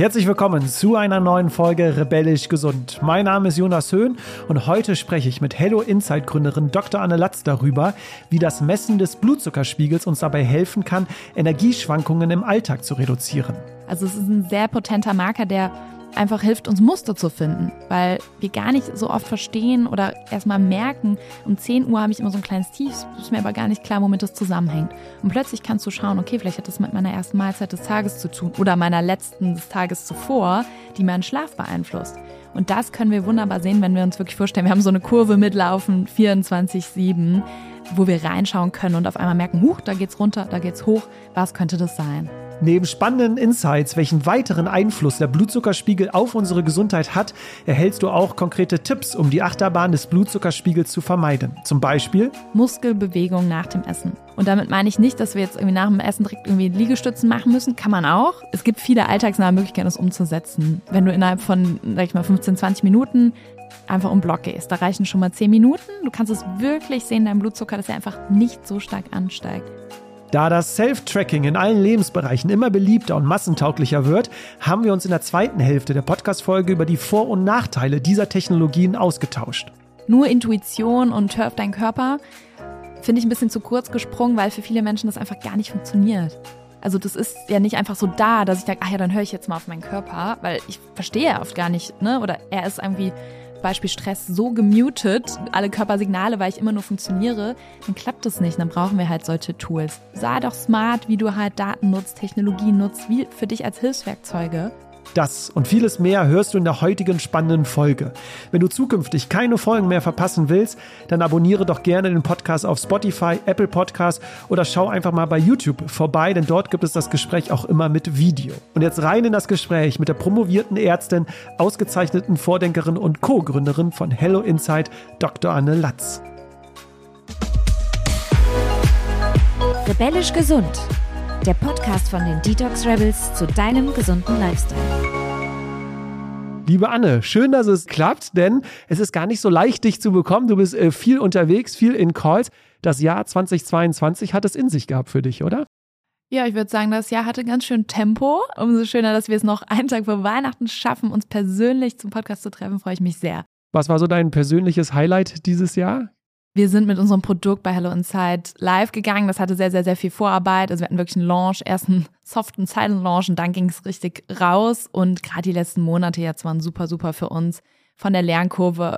Herzlich willkommen zu einer neuen Folge Rebellisch Gesund. Mein Name ist Jonas Höhn und heute spreche ich mit Hello Insight Gründerin Dr. Anne Latz darüber, wie das Messen des Blutzuckerspiegels uns dabei helfen kann, Energieschwankungen im Alltag zu reduzieren. Also es ist ein sehr potenter Marker, der einfach hilft, uns Muster zu finden, weil wir gar nicht so oft verstehen oder erstmal merken, um 10 Uhr habe ich immer so ein kleines Tief, ist mir aber gar nicht klar, womit das zusammenhängt. Und plötzlich kannst du schauen, okay, vielleicht hat das mit meiner ersten Mahlzeit des Tages zu tun oder meiner letzten des Tages zuvor, die meinen Schlaf beeinflusst. Und das können wir wunderbar sehen, wenn wir uns wirklich vorstellen, wir haben so eine Kurve mitlaufen, 24-7, wo wir reinschauen können und auf einmal merken, huch, da geht's runter, da geht's hoch, was könnte das sein? Neben spannenden Insights, welchen weiteren Einfluss der Blutzuckerspiegel auf unsere Gesundheit hat, erhältst du auch konkrete Tipps, um die Achterbahn des Blutzuckerspiegels zu vermeiden. Zum Beispiel Muskelbewegung nach dem Essen. Und damit meine ich nicht, dass wir jetzt irgendwie nach dem Essen direkt irgendwie Liegestützen machen müssen. Kann man auch. Es gibt viele alltagsnahe Möglichkeiten, das umzusetzen. Wenn du innerhalb von, sag ich mal, 15, 20 Minuten einfach um Block gehst. Da reichen schon mal 10 Minuten. Du kannst es wirklich sehen, dein Blutzucker, dass er einfach nicht so stark ansteigt. Da das Self-Tracking in allen Lebensbereichen immer beliebter und massentauglicher wird, haben wir uns in der zweiten Hälfte der Podcast-Folge über die Vor- und Nachteile dieser Technologien ausgetauscht. Nur Intuition und hör auf deinen Körper finde ich ein bisschen zu kurz gesprungen, weil für viele Menschen das einfach gar nicht funktioniert. Also das ist ja nicht einfach so da, dass ich denke, ach ja, dann höre ich jetzt mal auf meinen Körper, weil ich verstehe ja oft gar nicht, ne? Oder er ist irgendwie Beispiel Stress so gemutet, alle Körpersignale, weil ich immer nur funktioniere, dann klappt das nicht. Dann brauchen wir halt solche Tools. Sei doch smart, wie du halt Daten nutzt, Technologie nutzt, wie für dich als Hilfswerkzeuge. Das und vieles mehr hörst du in der heutigen spannenden Folge. Wenn du zukünftig keine Folgen mehr verpassen willst, dann abonniere doch gerne den Podcast auf Spotify, Apple Podcasts oder schau einfach mal bei YouTube vorbei, denn dort gibt es das Gespräch auch immer mit Video. Und jetzt rein in das Gespräch mit der promovierten Ärztin, ausgezeichneten Vordenkerin und Co-Gründerin von Hello Insight, Dr. Anne Latz. Rebellisch gesund der Podcast von den Detox Rebels zu deinem gesunden Lifestyle. Liebe Anne, schön, dass es klappt, denn es ist gar nicht so leicht, dich zu bekommen. Du bist äh, viel unterwegs, viel in Calls. Das Jahr 2022 hat es in sich gehabt für dich, oder? Ja, ich würde sagen, das Jahr hatte ganz schön Tempo. Umso schöner, dass wir es noch einen Tag vor Weihnachten schaffen, uns persönlich zum Podcast zu treffen, freue ich mich sehr. Was war so dein persönliches Highlight dieses Jahr? Wir sind mit unserem Produkt bei Hello Inside live gegangen. Das hatte sehr, sehr, sehr viel Vorarbeit. Also wir hatten wirklich einen Launch, erst einen soften Silent Launch und dann ging es richtig raus. Und gerade die letzten Monate jetzt waren super, super für uns von der Lernkurve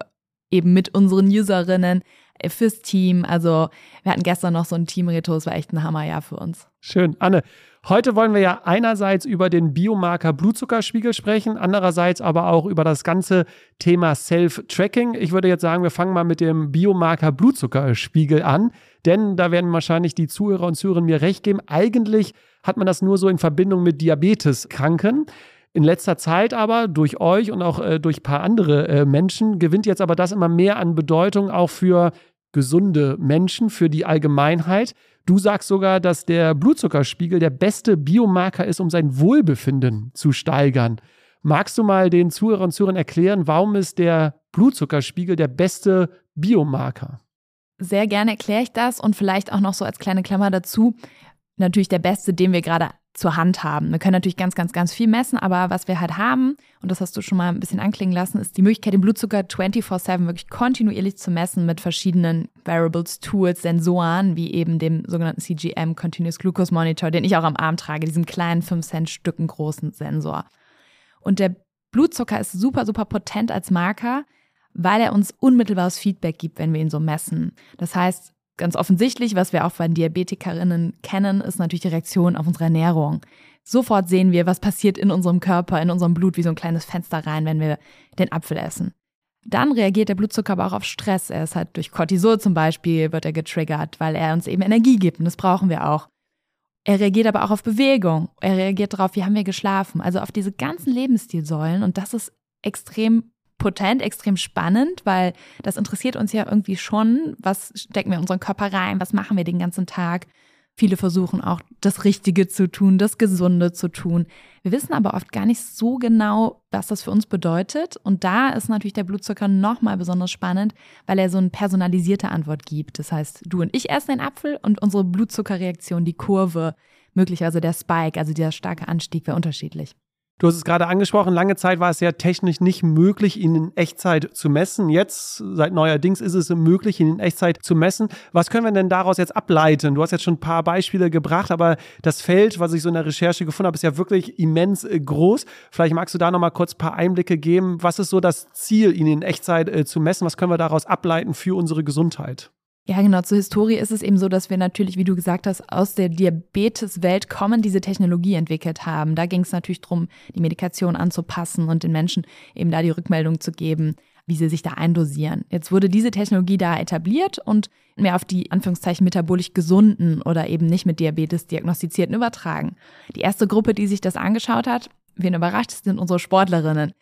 eben mit unseren Userinnen äh, fürs Team. Also wir hatten gestern noch so ein Team-Reto, es war echt ein Hammerjahr für uns. Schön. Anne, Heute wollen wir ja einerseits über den Biomarker Blutzuckerspiegel sprechen, andererseits aber auch über das ganze Thema Self-Tracking. Ich würde jetzt sagen, wir fangen mal mit dem Biomarker Blutzuckerspiegel an, denn da werden wahrscheinlich die Zuhörer und Zuhörerinnen mir recht geben. Eigentlich hat man das nur so in Verbindung mit Diabeteskranken. In letzter Zeit aber durch euch und auch äh, durch ein paar andere äh, Menschen gewinnt jetzt aber das immer mehr an Bedeutung auch für gesunde Menschen, für die Allgemeinheit. Du sagst sogar, dass der Blutzuckerspiegel der beste Biomarker ist, um sein Wohlbefinden zu steigern. Magst du mal den Zuhörern und Zuhörern erklären, warum ist der Blutzuckerspiegel der beste Biomarker? Sehr gerne erkläre ich das und vielleicht auch noch so als kleine Klammer dazu. Natürlich der beste, den wir gerade zur Hand haben. Wir können natürlich ganz, ganz, ganz viel messen, aber was wir halt haben, und das hast du schon mal ein bisschen anklingen lassen, ist die Möglichkeit, den Blutzucker 24-7 wirklich kontinuierlich zu messen mit verschiedenen Variables, Tools, Sensoren, wie eben dem sogenannten CGM, Continuous Glucose Monitor, den ich auch am Arm trage, diesen kleinen 5 Cent Stücken großen Sensor. Und der Blutzucker ist super, super potent als Marker, weil er uns unmittelbares Feedback gibt, wenn wir ihn so messen. Das heißt, Ganz offensichtlich, was wir auch von Diabetikerinnen kennen, ist natürlich die Reaktion auf unsere Ernährung. Sofort sehen wir, was passiert in unserem Körper, in unserem Blut, wie so ein kleines Fenster rein, wenn wir den Apfel essen. Dann reagiert der Blutzucker aber auch auf Stress. Er ist halt durch Cortisol zum Beispiel, wird er getriggert, weil er uns eben Energie gibt und das brauchen wir auch. Er reagiert aber auch auf Bewegung. Er reagiert darauf, wie haben wir geschlafen. Also auf diese ganzen Lebensstilsäulen und das ist extrem potent, extrem spannend, weil das interessiert uns ja irgendwie schon. Was stecken wir in unseren Körper rein? Was machen wir den ganzen Tag? Viele versuchen auch das Richtige zu tun, das Gesunde zu tun. Wir wissen aber oft gar nicht so genau, was das für uns bedeutet. Und da ist natürlich der Blutzucker nochmal besonders spannend, weil er so eine personalisierte Antwort gibt. Das heißt, du und ich essen den Apfel und unsere Blutzuckerreaktion, die Kurve, möglicherweise der Spike, also dieser starke Anstieg, wäre unterschiedlich. Du hast es gerade angesprochen, lange Zeit war es ja technisch nicht möglich, ihn in Echtzeit zu messen. Jetzt, seit neuerdings, ist es möglich, ihn in Echtzeit zu messen. Was können wir denn daraus jetzt ableiten? Du hast jetzt schon ein paar Beispiele gebracht, aber das Feld, was ich so in der Recherche gefunden habe, ist ja wirklich immens äh, groß. Vielleicht magst du da nochmal kurz ein paar Einblicke geben. Was ist so das Ziel, ihn in Echtzeit äh, zu messen? Was können wir daraus ableiten für unsere Gesundheit? Ja, genau. Zur Historie ist es eben so, dass wir natürlich, wie du gesagt hast, aus der Diabeteswelt kommen, diese Technologie entwickelt haben. Da ging es natürlich darum, die Medikation anzupassen und den Menschen eben da die Rückmeldung zu geben, wie sie sich da eindosieren. Jetzt wurde diese Technologie da etabliert und mehr auf die Anführungszeichen metabolisch gesunden oder eben nicht mit Diabetes diagnostizierten übertragen. Die erste Gruppe, die sich das angeschaut hat, wen überrascht, sind unsere Sportlerinnen.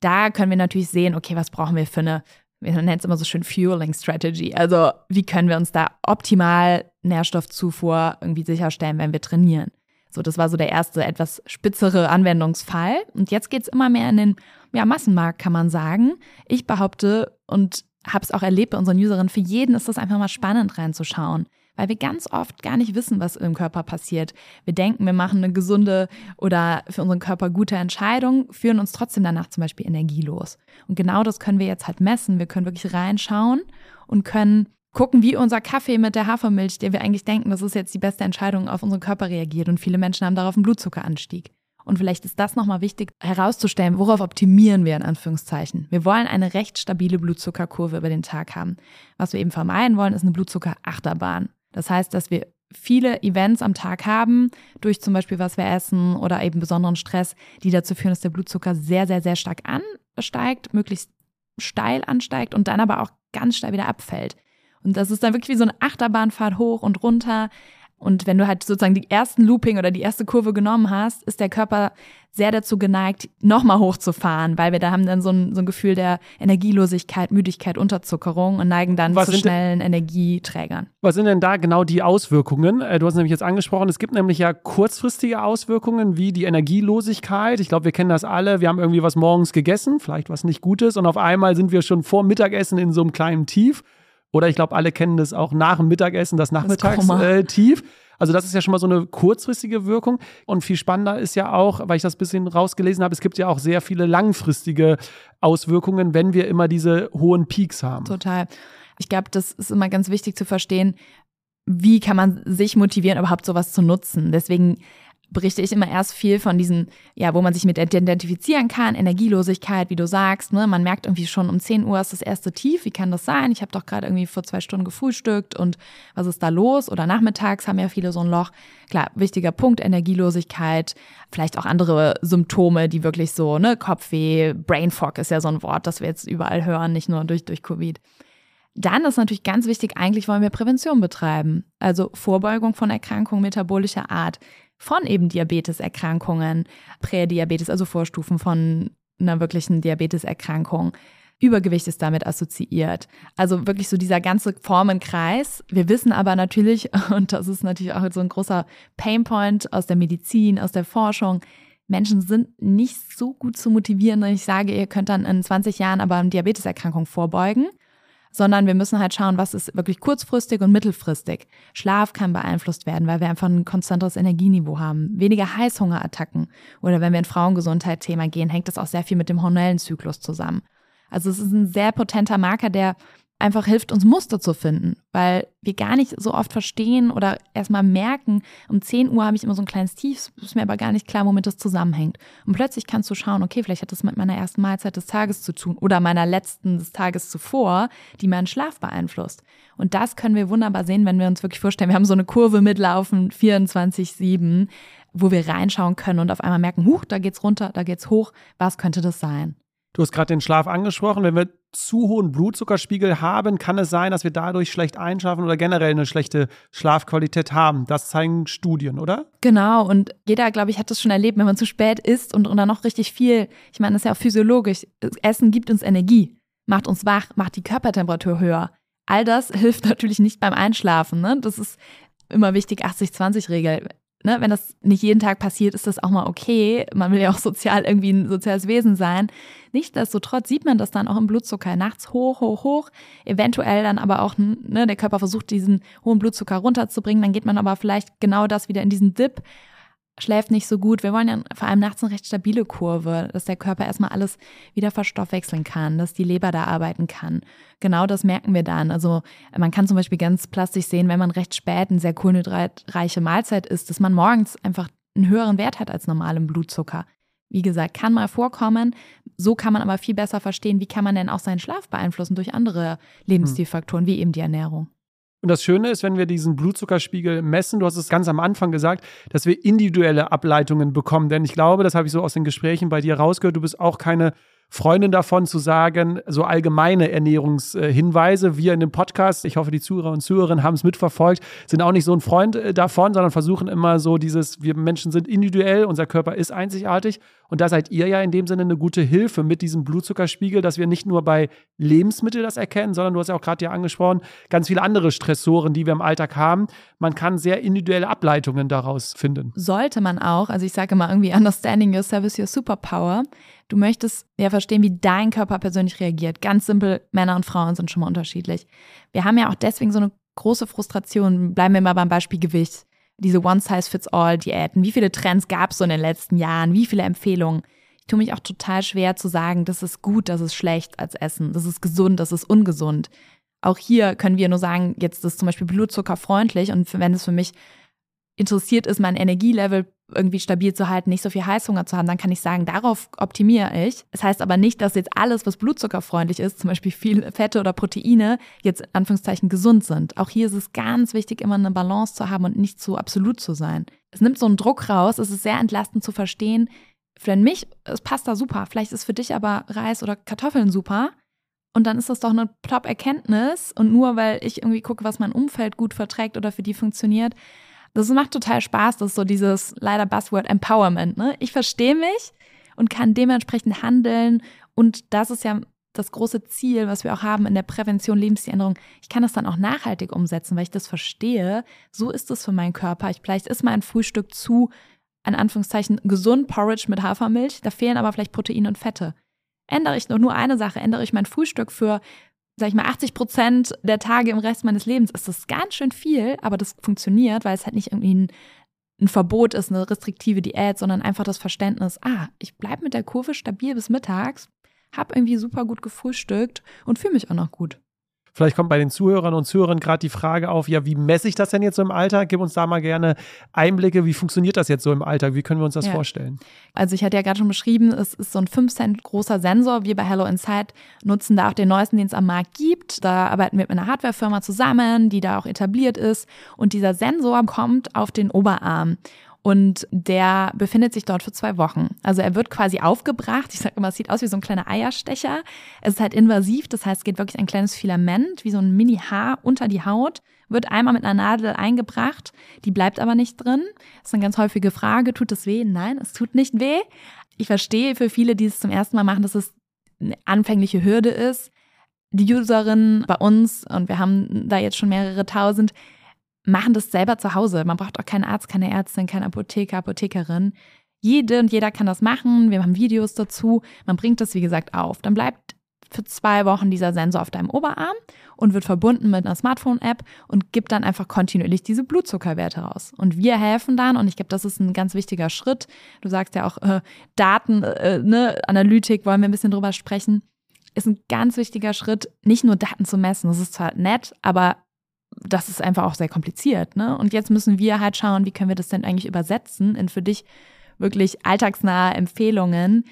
Da können wir natürlich sehen, okay, was brauchen wir für eine wir nennen es immer so schön Fueling Strategy. Also wie können wir uns da optimal Nährstoffzufuhr irgendwie sicherstellen, wenn wir trainieren. So, das war so der erste etwas spitzere Anwendungsfall. Und jetzt geht es immer mehr in den ja, Massenmarkt, kann man sagen. Ich behaupte und habe es auch erlebt bei unseren Userinnen, für jeden ist das einfach mal spannend reinzuschauen weil wir ganz oft gar nicht wissen, was im Körper passiert. Wir denken, wir machen eine gesunde oder für unseren Körper gute Entscheidung, führen uns trotzdem danach zum Beispiel energielos. Und genau das können wir jetzt halt messen. Wir können wirklich reinschauen und können gucken, wie unser Kaffee mit der Hafermilch, der wir eigentlich denken, das ist jetzt die beste Entscheidung, auf unseren Körper reagiert. Und viele Menschen haben darauf einen Blutzuckeranstieg. Und vielleicht ist das nochmal wichtig herauszustellen, worauf optimieren wir in Anführungszeichen. Wir wollen eine recht stabile Blutzuckerkurve über den Tag haben. Was wir eben vermeiden wollen, ist eine Blutzuckerachterbahn. Das heißt, dass wir viele Events am Tag haben, durch zum Beispiel was wir essen oder eben besonderen Stress, die dazu führen, dass der Blutzucker sehr, sehr, sehr stark ansteigt, möglichst steil ansteigt und dann aber auch ganz steil wieder abfällt. Und das ist dann wirklich wie so eine Achterbahnfahrt hoch und runter. Und wenn du halt sozusagen die ersten Looping oder die erste Kurve genommen hast, ist der Körper sehr dazu geneigt, nochmal hochzufahren, weil wir da haben dann so ein, so ein Gefühl der Energielosigkeit, Müdigkeit, Unterzuckerung und neigen dann was zu schnellen denn, Energieträgern. Was sind denn da genau die Auswirkungen? Äh, du hast nämlich jetzt angesprochen, es gibt nämlich ja kurzfristige Auswirkungen wie die Energielosigkeit. Ich glaube, wir kennen das alle. Wir haben irgendwie was morgens gegessen, vielleicht was nicht Gutes und auf einmal sind wir schon vor Mittagessen in so einem kleinen Tief. Oder ich glaube, alle kennen das auch nach dem Mittagessen, das Nachmittagstief. Äh, also das ist ja schon mal so eine kurzfristige Wirkung. Und viel spannender ist ja auch, weil ich das ein bisschen rausgelesen habe, es gibt ja auch sehr viele langfristige Auswirkungen, wenn wir immer diese hohen Peaks haben. Total. Ich glaube, das ist immer ganz wichtig zu verstehen, wie kann man sich motivieren, überhaupt sowas zu nutzen. Deswegen berichte ich immer erst viel von diesen, ja, wo man sich mit identifizieren kann, Energielosigkeit, wie du sagst, ne? Man merkt irgendwie schon um 10 Uhr ist das erste Tief, wie kann das sein? Ich habe doch gerade irgendwie vor zwei Stunden gefrühstückt und was ist da los? Oder nachmittags haben ja viele so ein Loch. Klar, wichtiger Punkt, Energielosigkeit, vielleicht auch andere Symptome, die wirklich so, ne, Kopfweh, Brain Fog ist ja so ein Wort, das wir jetzt überall hören, nicht nur durch, durch Covid. Dann ist natürlich ganz wichtig, eigentlich wollen wir Prävention betreiben, also Vorbeugung von Erkrankungen metabolischer Art von eben Diabeteserkrankungen, Prädiabetes, also Vorstufen von einer wirklichen Diabeteserkrankung. Übergewicht ist damit assoziiert. Also wirklich so dieser ganze Formenkreis. Wir wissen aber natürlich, und das ist natürlich auch so ein großer Painpoint aus der Medizin, aus der Forschung, Menschen sind nicht so gut zu motivieren, ich sage, ihr könnt dann in 20 Jahren aber eine Diabeteserkrankung vorbeugen sondern wir müssen halt schauen, was ist wirklich kurzfristig und mittelfristig. Schlaf kann beeinflusst werden, weil wir einfach ein konstanteres Energieniveau haben, weniger Heißhungerattacken oder wenn wir in Frauengesundheit-Thema gehen, hängt das auch sehr viel mit dem hormonellen Zyklus zusammen. Also es ist ein sehr potenter Marker, der einfach hilft, uns Muster zu finden, weil wir gar nicht so oft verstehen oder erstmal merken, um 10 Uhr habe ich immer so ein kleines Tief, ist mir aber gar nicht klar, womit das zusammenhängt. Und plötzlich kannst du schauen, okay, vielleicht hat das mit meiner ersten Mahlzeit des Tages zu tun oder meiner letzten des Tages zuvor, die meinen Schlaf beeinflusst. Und das können wir wunderbar sehen, wenn wir uns wirklich vorstellen, wir haben so eine Kurve mitlaufen, 24-7, wo wir reinschauen können und auf einmal merken, huch, da geht's runter, da geht's hoch, was könnte das sein? Du hast gerade den Schlaf angesprochen. Wenn wir zu hohen Blutzuckerspiegel haben, kann es sein, dass wir dadurch schlecht einschlafen oder generell eine schlechte Schlafqualität haben. Das zeigen Studien, oder? Genau. Und jeder, glaube ich, hat das schon erlebt, wenn man zu spät isst und, und dann noch richtig viel. Ich meine, das ist ja auch physiologisch. Essen gibt uns Energie, macht uns wach, macht die Körpertemperatur höher. All das hilft natürlich nicht beim Einschlafen. Ne? Das ist immer wichtig, 80-20-Regel ne, wenn das nicht jeden Tag passiert, ist das auch mal okay. Man will ja auch sozial irgendwie ein soziales Wesen sein. Nichtsdestotrotz sieht man das dann auch im Blutzucker nachts hoch, hoch, hoch. Eventuell dann aber auch, ne, der Körper versucht, diesen hohen Blutzucker runterzubringen. Dann geht man aber vielleicht genau das wieder in diesen Dip. Schläft nicht so gut. Wir wollen ja vor allem nachts eine recht stabile Kurve, dass der Körper erstmal alles wieder verstoffwechseln kann, dass die Leber da arbeiten kann. Genau das merken wir dann. Also man kann zum Beispiel ganz plastisch sehen, wenn man recht spät eine sehr kohlenhydratreiche Mahlzeit isst, dass man morgens einfach einen höheren Wert hat als normalem Blutzucker. Wie gesagt, kann mal vorkommen. So kann man aber viel besser verstehen, wie kann man denn auch seinen Schlaf beeinflussen durch andere Lebensstilfaktoren, wie eben die Ernährung. Und das Schöne ist, wenn wir diesen Blutzuckerspiegel messen, du hast es ganz am Anfang gesagt, dass wir individuelle Ableitungen bekommen. Denn ich glaube, das habe ich so aus den Gesprächen bei dir rausgehört, du bist auch keine Freundin davon zu sagen, so allgemeine Ernährungshinweise. Wir in dem Podcast, ich hoffe, die Zuhörer und Zuhörerinnen haben es mitverfolgt, sind auch nicht so ein Freund äh, davon, sondern versuchen immer so dieses, wir Menschen sind individuell, unser Körper ist einzigartig. Und da seid ihr ja in dem Sinne eine gute Hilfe mit diesem Blutzuckerspiegel, dass wir nicht nur bei Lebensmitteln das erkennen, sondern du hast ja auch gerade ja angesprochen, ganz viele andere Stressoren, die wir im Alltag haben. Man kann sehr individuelle Ableitungen daraus finden. Sollte man auch. Also ich sage immer irgendwie, understanding yourself is your superpower. Du möchtest ja verstehen, wie dein Körper persönlich reagiert. Ganz simpel, Männer und Frauen sind schon mal unterschiedlich. Wir haben ja auch deswegen so eine große Frustration. Bleiben wir mal beim Beispiel Gewicht. Diese One-Size-Fits-All-Diäten. Wie viele Trends gab es so in den letzten Jahren? Wie viele Empfehlungen? Ich tue mich auch total schwer zu sagen, das ist gut, das ist schlecht als Essen, das ist gesund, das ist ungesund. Auch hier können wir nur sagen, jetzt ist zum Beispiel blutzuckerfreundlich und wenn es für mich interessiert ist, mein Energielevel irgendwie stabil zu halten, nicht so viel Heißhunger zu haben, dann kann ich sagen, darauf optimiere ich. Das heißt aber nicht, dass jetzt alles, was blutzuckerfreundlich ist, zum Beispiel viel Fette oder Proteine, jetzt in Anführungszeichen gesund sind. Auch hier ist es ganz wichtig, immer eine Balance zu haben und nicht zu absolut zu sein. Es nimmt so einen Druck raus, es ist sehr entlastend zu verstehen, für mich ist Pasta super, vielleicht ist für dich aber Reis oder Kartoffeln super. Und dann ist das doch eine Top-Erkenntnis. Und nur weil ich irgendwie gucke, was mein Umfeld gut verträgt oder für die funktioniert, das macht total Spaß, das ist so dieses leider Buzzword Empowerment. Ne? Ich verstehe mich und kann dementsprechend handeln. Und das ist ja das große Ziel, was wir auch haben in der Prävention, Lebensstiländerung. Ich kann das dann auch nachhaltig umsetzen, weil ich das verstehe. So ist es für meinen Körper. Ich, vielleicht ist mein Frühstück zu, in Anführungszeichen, gesund Porridge mit Hafermilch. Da fehlen aber vielleicht Proteine und Fette. Ändere ich nur, nur eine Sache, ändere ich mein Frühstück für sag ich mal, 80 Prozent der Tage im Rest meines Lebens ist das ganz schön viel, aber das funktioniert, weil es halt nicht irgendwie ein, ein Verbot ist, eine restriktive Diät, sondern einfach das Verständnis, ah, ich bleibe mit der Kurve stabil bis mittags, habe irgendwie super gut gefrühstückt und fühle mich auch noch gut. Vielleicht kommt bei den Zuhörern und Zuhörern gerade die Frage auf, ja, wie messe ich das denn jetzt so im Alltag? Gib uns da mal gerne Einblicke. Wie funktioniert das jetzt so im Alltag? Wie können wir uns das ja. vorstellen? Also ich hatte ja gerade schon beschrieben, es ist so ein 5 Cent großer Sensor. Wir bei Hello Inside nutzen da auch den neuesten, den es am Markt gibt. Da arbeiten wir mit einer Hardwarefirma zusammen, die da auch etabliert ist. Und dieser Sensor kommt auf den Oberarm. Und der befindet sich dort für zwei Wochen. Also er wird quasi aufgebracht. Ich sage immer, es sieht aus wie so ein kleiner Eierstecher. Es ist halt invasiv, das heißt, es geht wirklich ein kleines Filament, wie so ein Mini-Haar unter die Haut, wird einmal mit einer Nadel eingebracht. Die bleibt aber nicht drin. Das ist eine ganz häufige Frage. Tut es weh? Nein, es tut nicht weh. Ich verstehe für viele, die es zum ersten Mal machen, dass es eine anfängliche Hürde ist. Die Userinnen bei uns, und wir haben da jetzt schon mehrere tausend, machen das selber zu Hause. Man braucht auch keinen Arzt, keine Ärztin, keine Apotheker, Apothekerin. Jede und jeder kann das machen. Wir haben Videos dazu. Man bringt das, wie gesagt, auf. Dann bleibt für zwei Wochen dieser Sensor auf deinem Oberarm und wird verbunden mit einer Smartphone-App und gibt dann einfach kontinuierlich diese Blutzuckerwerte raus. Und wir helfen dann, und ich glaube, das ist ein ganz wichtiger Schritt. Du sagst ja auch, äh, Daten, äh, ne, Analytik, wollen wir ein bisschen drüber sprechen. Ist ein ganz wichtiger Schritt, nicht nur Daten zu messen. Das ist zwar nett, aber das ist einfach auch sehr kompliziert. Ne? Und jetzt müssen wir halt schauen, wie können wir das denn eigentlich übersetzen in für dich wirklich alltagsnahe Empfehlungen.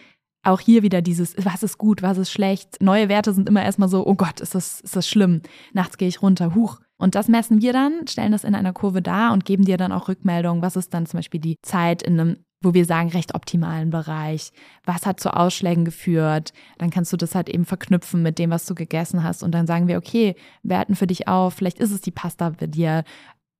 Auch hier wieder dieses, was ist gut, was ist schlecht. Neue Werte sind immer erstmal so, oh Gott, ist das, ist das schlimm. Nachts gehe ich runter, huch. Und das messen wir dann, stellen das in einer Kurve dar und geben dir dann auch Rückmeldungen, was ist dann zum Beispiel die Zeit in einem wo wir sagen, recht optimalen Bereich. Was hat zu Ausschlägen geführt? Dann kannst du das halt eben verknüpfen mit dem, was du gegessen hast. Und dann sagen wir, okay, werten für dich auf, vielleicht ist es die Pasta bei dir.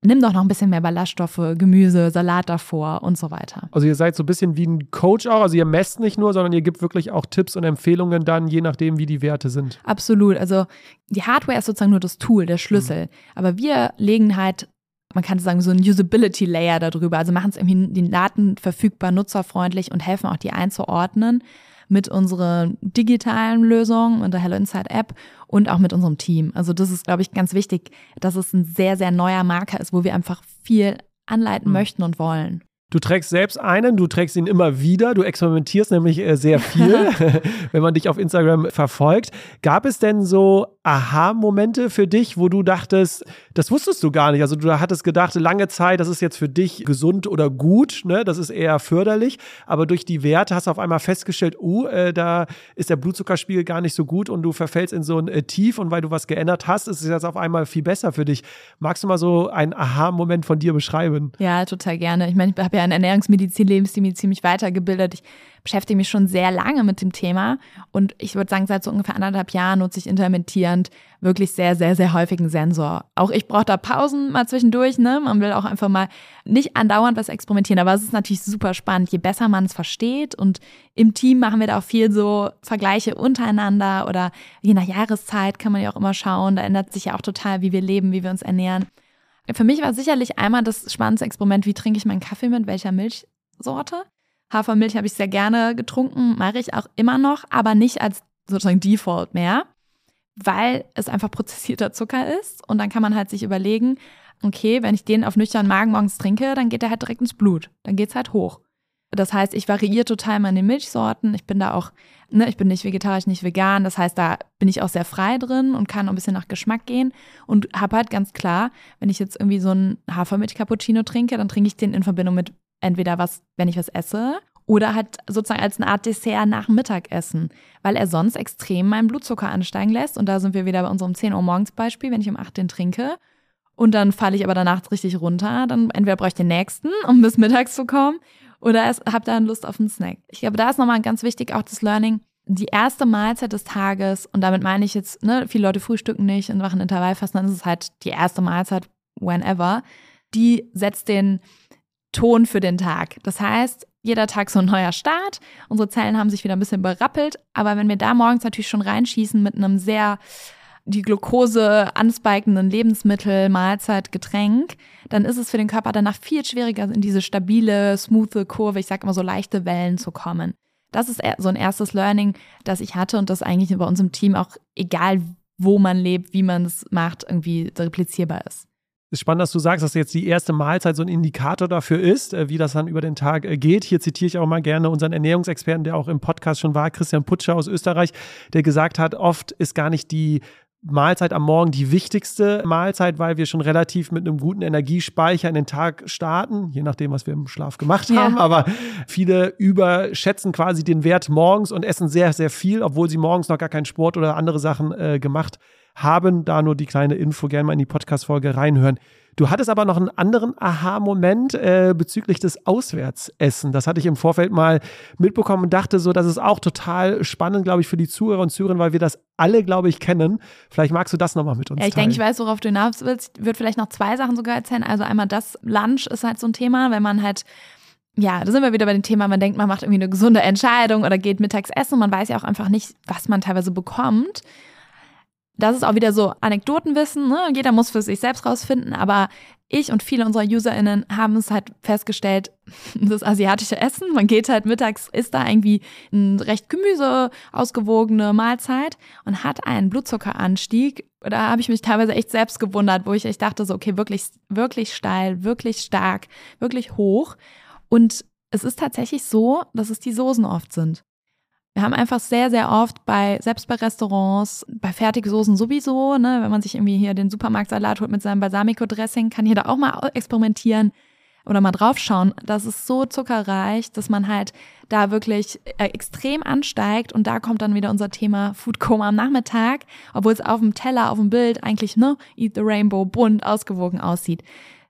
Nimm doch noch ein bisschen mehr Ballaststoffe, Gemüse, Salat davor und so weiter. Also ihr seid so ein bisschen wie ein Coach auch. Also ihr messt nicht nur, sondern ihr gebt wirklich auch Tipps und Empfehlungen dann, je nachdem, wie die Werte sind. Absolut. Also die Hardware ist sozusagen nur das Tool, der Schlüssel. Mhm. Aber wir legen halt man kann sagen, so ein Usability Layer darüber. Also machen es irgendwie die Daten verfügbar, nutzerfreundlich und helfen auch die einzuordnen mit unserer digitalen Lösung und der Hello Insight App und auch mit unserem Team. Also das ist, glaube ich, ganz wichtig, dass es ein sehr, sehr neuer Marker ist, wo wir einfach viel anleiten mhm. möchten und wollen. Du trägst selbst einen, du trägst ihn immer wieder, du experimentierst nämlich äh, sehr viel, wenn man dich auf Instagram verfolgt. Gab es denn so Aha-Momente für dich, wo du dachtest, das wusstest du gar nicht? Also du hattest gedacht, lange Zeit, das ist jetzt für dich gesund oder gut, ne? das ist eher förderlich, aber durch die Werte hast du auf einmal festgestellt, uh, äh, da ist der Blutzuckerspiegel gar nicht so gut und du verfällst in so ein äh, Tief und weil du was geändert hast, ist es jetzt auf einmal viel besser für dich. Magst du mal so einen Aha-Moment von dir beschreiben? Ja, total gerne. Ich meine, ich habe ja in Ernährungsmedizin, Lebensstil ziemlich weitergebildet. Ich beschäftige mich schon sehr lange mit dem Thema und ich würde sagen, seit so ungefähr anderthalb Jahren nutze ich intermittierend wirklich sehr, sehr, sehr häufigen Sensor. Auch ich brauche da Pausen mal zwischendurch, ne? Man will auch einfach mal nicht andauernd was experimentieren, aber es ist natürlich super spannend, je besser man es versteht und im Team machen wir da auch viel so Vergleiche untereinander oder je nach Jahreszeit kann man ja auch immer schauen, da ändert sich ja auch total, wie wir leben, wie wir uns ernähren. Für mich war sicherlich einmal das spannendste Experiment, wie trinke ich meinen Kaffee mit welcher Milchsorte. Hafermilch habe ich sehr gerne getrunken, mache ich auch immer noch, aber nicht als sozusagen Default mehr, weil es einfach prozessierter Zucker ist. Und dann kann man halt sich überlegen, okay, wenn ich den auf nüchternen Magen morgens trinke, dann geht der halt direkt ins Blut. Dann geht es halt hoch. Das heißt, ich variiere total meine Milchsorten. Ich bin da auch, ne, ich bin nicht vegetarisch, nicht vegan. Das heißt, da bin ich auch sehr frei drin und kann ein bisschen nach Geschmack gehen und habe halt ganz klar, wenn ich jetzt irgendwie so einen Hafermilch-Cappuccino trinke, dann trinke ich den in Verbindung mit entweder was, wenn ich was esse, oder halt sozusagen als eine Art Dessert nach dem Mittagessen, weil er sonst extrem meinen Blutzucker ansteigen lässt. Und da sind wir wieder bei unserem 10 Uhr morgens Beispiel, wenn ich um 8 den trinke. Und dann falle ich aber danach richtig runter. Dann entweder brauche ich den nächsten, um bis mittags zu kommen, oder es, habt dann Lust auf einen Snack. Ich glaube, da ist nochmal ganz wichtig auch das Learning, die erste Mahlzeit des Tages, und damit meine ich jetzt, ne, viele Leute frühstücken nicht und machen Intervallfasten, dann ist es halt die erste Mahlzeit, whenever, die setzt den Ton für den Tag. Das heißt, jeder Tag so ein neuer Start. Unsere Zellen haben sich wieder ein bisschen berappelt, aber wenn wir da morgens natürlich schon reinschießen mit einem sehr die Glucose anspikenden Lebensmittel, Mahlzeit, Getränk, dann ist es für den Körper danach viel schwieriger, in diese stabile, smooth Kurve, ich sag immer so leichte Wellen zu kommen. Das ist so ein erstes Learning, das ich hatte und das eigentlich bei uns im Team auch egal, wo man lebt, wie man es macht, irgendwie replizierbar ist. Es ist spannend, dass du sagst, dass jetzt die erste Mahlzeit so ein Indikator dafür ist, äh, wie das dann über den Tag äh, geht. Hier zitiere ich auch mal gerne unseren Ernährungsexperten, der auch im Podcast schon war, Christian Putscher aus Österreich, der gesagt hat, oft ist gar nicht die Mahlzeit am Morgen die wichtigste Mahlzeit, weil wir schon relativ mit einem guten Energiespeicher in den Tag starten, je nachdem, was wir im Schlaf gemacht haben. Ja. Aber viele überschätzen quasi den Wert morgens und essen sehr, sehr viel, obwohl sie morgens noch gar keinen Sport oder andere Sachen äh, gemacht haben. Da nur die kleine Info, gerne mal in die Podcast-Folge reinhören. Du hattest aber noch einen anderen Aha-Moment äh, bezüglich des Auswärtsessen. Das hatte ich im Vorfeld mal mitbekommen und dachte so, das ist auch total spannend, glaube ich, für die Zuhörer und Zuhörerinnen, weil wir das alle, glaube ich, kennen. Vielleicht magst du das nochmal mit uns Ja, ich denke, ich weiß, worauf du hinaus willst. Ich würde vielleicht noch zwei Sachen sogar erzählen. Also einmal das Lunch ist halt so ein Thema, wenn man halt ja, da sind wir wieder bei dem Thema, man denkt, man macht irgendwie eine gesunde Entscheidung oder geht mittags essen und man weiß ja auch einfach nicht, was man teilweise bekommt das ist auch wieder so Anekdotenwissen, ne? jeder muss für sich selbst rausfinden, aber ich und viele unserer UserInnen haben es halt festgestellt, das asiatische Essen, man geht halt mittags, ist da irgendwie ein recht Gemüse ausgewogene Mahlzeit und hat einen Blutzuckeranstieg. Da habe ich mich teilweise echt selbst gewundert, wo ich echt dachte so, okay, wirklich, wirklich steil, wirklich stark, wirklich hoch. Und es ist tatsächlich so, dass es die Soßen oft sind. Wir haben einfach sehr, sehr oft bei, selbst bei Restaurants, bei Fertigsoßen sowieso, ne, wenn man sich irgendwie hier den Supermarktsalat holt mit seinem Balsamico-Dressing, kann jeder auch mal experimentieren oder mal draufschauen. Das ist so zuckerreich, dass man halt da wirklich äh, extrem ansteigt und da kommt dann wieder unser Thema Food Coma am Nachmittag, obwohl es auf dem Teller, auf dem Bild eigentlich, ne, Eat the Rainbow bunt ausgewogen aussieht.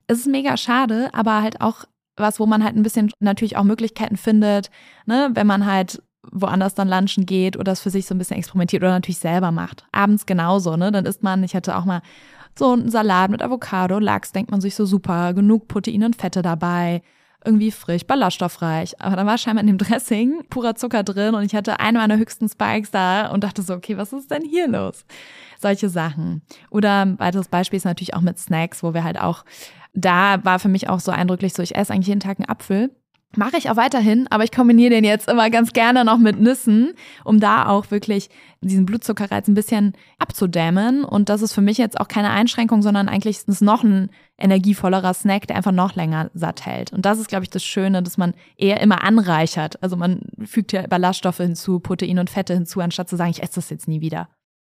Es ist mega schade, aber halt auch was, wo man halt ein bisschen natürlich auch Möglichkeiten findet, ne, wenn man halt woanders dann lunchen geht oder es für sich so ein bisschen experimentiert oder natürlich selber macht. Abends genauso, ne? Dann isst man, ich hatte auch mal so einen Salat mit Avocado, Lachs, denkt man sich so super, genug Proteine und Fette dabei, irgendwie frisch, ballaststoffreich. Aber dann war scheinbar in dem Dressing purer Zucker drin und ich hatte eine meiner höchsten Spikes da und dachte so, okay, was ist denn hier los? Solche Sachen. Oder ein weiteres Beispiel ist natürlich auch mit Snacks, wo wir halt auch, da war für mich auch so eindrücklich so, ich esse eigentlich jeden Tag einen Apfel Mache ich auch weiterhin, aber ich kombiniere den jetzt immer ganz gerne noch mit Nüssen, um da auch wirklich diesen Blutzuckerreiz ein bisschen abzudämmen. Und das ist für mich jetzt auch keine Einschränkung, sondern eigentlich ist es noch ein energievollerer Snack, der einfach noch länger satt hält. Und das ist, glaube ich, das Schöne, dass man eher immer anreichert. Also man fügt ja Ballaststoffe hinzu, Proteine und Fette hinzu, anstatt zu sagen, ich esse das jetzt nie wieder.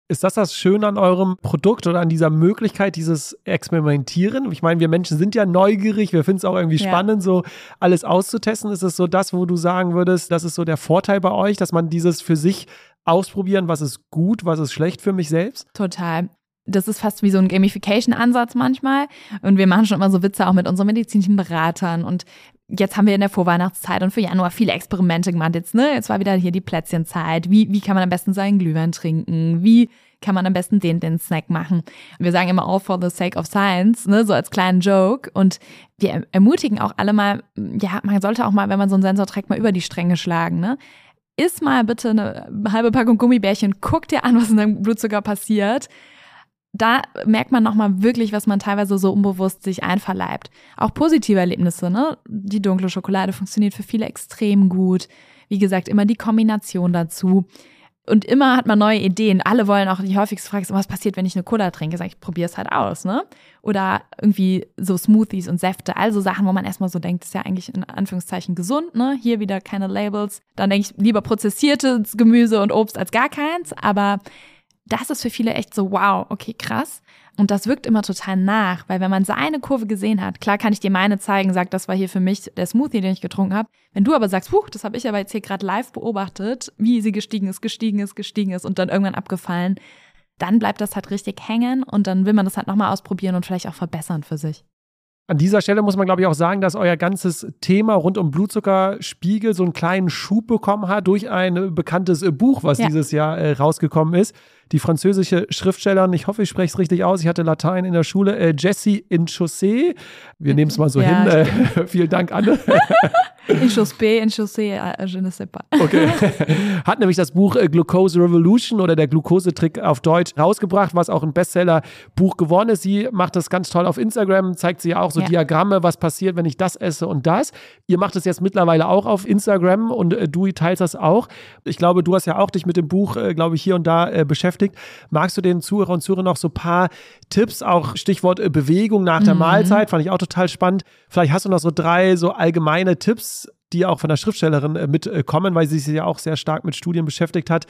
Ist das das Schöne an eurem Produkt oder an dieser Möglichkeit, dieses Experimentieren? Ich meine, wir Menschen sind ja neugierig, wir finden es auch irgendwie ja. spannend, so alles auszutesten. Ist es so das, wo du sagen würdest, das ist so der Vorteil bei euch, dass man dieses für sich ausprobieren, was ist gut, was ist schlecht für mich selbst? Total. Das ist fast wie so ein Gamification-Ansatz manchmal. Und wir machen schon immer so Witze auch mit unseren medizinischen Beratern. Und jetzt haben wir in der Vorweihnachtszeit und für Januar viele Experimente gemacht. Jetzt, ne, jetzt war wieder hier die Plätzchenzeit. Wie, wie kann man am besten seinen Glühwein trinken? Wie kann man am besten den, den Snack machen? Wir sagen immer all for the sake of science, ne, so als kleinen Joke. Und wir ermutigen auch alle mal, ja, man sollte auch mal, wenn man so einen Sensor trägt, mal über die Stränge schlagen, ne? Iss mal bitte eine halbe Packung Gummibärchen, guck dir an, was in deinem Blutzucker passiert da merkt man nochmal wirklich, was man teilweise so unbewusst sich einverleibt. Auch positive Erlebnisse, ne? Die dunkle Schokolade funktioniert für viele extrem gut. Wie gesagt, immer die Kombination dazu. Und immer hat man neue Ideen. Alle wollen auch, die häufigste Frage ist, was passiert, wenn ich eine Cola trinke? Sag ich, probiere es halt aus, ne? Oder irgendwie so Smoothies und Säfte, also Sachen, wo man erstmal so denkt, ist ja eigentlich in Anführungszeichen gesund, ne? Hier wieder keine Labels. Dann denke ich lieber prozessiertes Gemüse und Obst als gar keins. Aber das ist für viele echt so, wow, okay, krass. Und das wirkt immer total nach, weil wenn man seine Kurve gesehen hat, klar kann ich dir meine zeigen, sagt, das war hier für mich der Smoothie, den ich getrunken habe. Wenn du aber sagst, puh, das habe ich aber jetzt hier gerade live beobachtet, wie sie gestiegen ist, gestiegen ist, gestiegen ist und dann irgendwann abgefallen, dann bleibt das halt richtig hängen und dann will man das halt nochmal ausprobieren und vielleicht auch verbessern für sich. An dieser Stelle muss man, glaube ich, auch sagen, dass euer ganzes Thema rund um Blutzuckerspiegel so einen kleinen Schub bekommen hat durch ein bekanntes Buch, was ja. dieses Jahr äh, rausgekommen ist die französische Schriftstellerin, ich hoffe, ich spreche es richtig aus, ich hatte Latein in der Schule, äh, Jessie Inchaussee. Wir nehmen es mal so ja, hin. Äh, vielen Dank, Anne. Inchaussee, Inchaussee, äh, je ne sais pas. Okay. Hat nämlich das Buch äh, Glucose Revolution oder der Glukosetrick auf Deutsch rausgebracht, was auch ein Bestseller-Buch geworden ist. Sie macht das ganz toll auf Instagram, zeigt sie ja auch so ja. Diagramme, was passiert, wenn ich das esse und das. Ihr macht es jetzt mittlerweile auch auf Instagram und äh, du teilst das auch. Ich glaube, du hast ja auch dich mit dem Buch, äh, glaube ich, hier und da äh, beschäftigt beschäftigt. Magst du den Zuhörer und Zuhörern noch so ein paar Tipps, auch Stichwort äh, Bewegung nach der mhm. Mahlzeit, fand ich auch total spannend. Vielleicht hast du noch so drei so allgemeine Tipps, die auch von der Schriftstellerin äh, mitkommen, weil sie sich ja auch sehr stark mit Studien beschäftigt hat,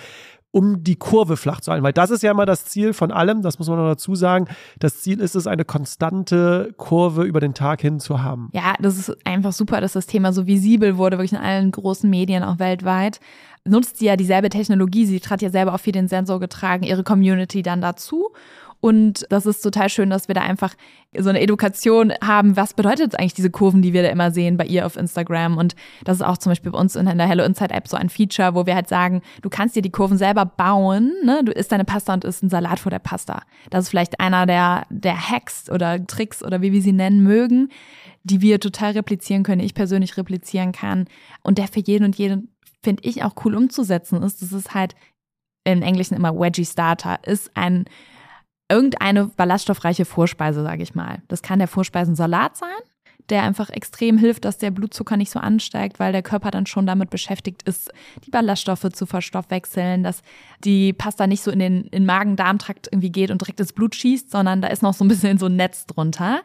um die Kurve flach zu halten. Weil das ist ja immer das Ziel von allem, das muss man noch dazu sagen. Das Ziel ist es, eine konstante Kurve über den Tag hin zu haben. Ja, das ist einfach super, dass das Thema so visibel wurde, wirklich in allen großen Medien, auch weltweit nutzt sie ja dieselbe Technologie. Sie hat ja selber auch viel den Sensor getragen, ihre Community dann dazu. Und das ist total schön, dass wir da einfach so eine Edukation haben. Was bedeutet eigentlich diese Kurven, die wir da immer sehen bei ihr auf Instagram? Und das ist auch zum Beispiel bei uns in der Hello Inside App so ein Feature, wo wir halt sagen, du kannst dir die Kurven selber bauen. Ne? Du isst deine Pasta und isst einen Salat vor der Pasta. Das ist vielleicht einer der, der Hacks oder Tricks oder wie wir sie nennen mögen, die wir total replizieren können, ich persönlich replizieren kann und der für jeden und jeden finde ich auch cool umzusetzen ist, das ist halt im Englischen immer Veggie Starter, ist ein irgendeine ballaststoffreiche Vorspeise, sage ich mal. Das kann der Vorspeisensalat sein, der einfach extrem hilft, dass der Blutzucker nicht so ansteigt, weil der Körper dann schon damit beschäftigt ist, die Ballaststoffe zu verstoffwechseln, dass die Pasta nicht so in den, in Magen-Darm-Trakt irgendwie geht und direkt ins Blut schießt, sondern da ist noch so ein bisschen so ein Netz drunter.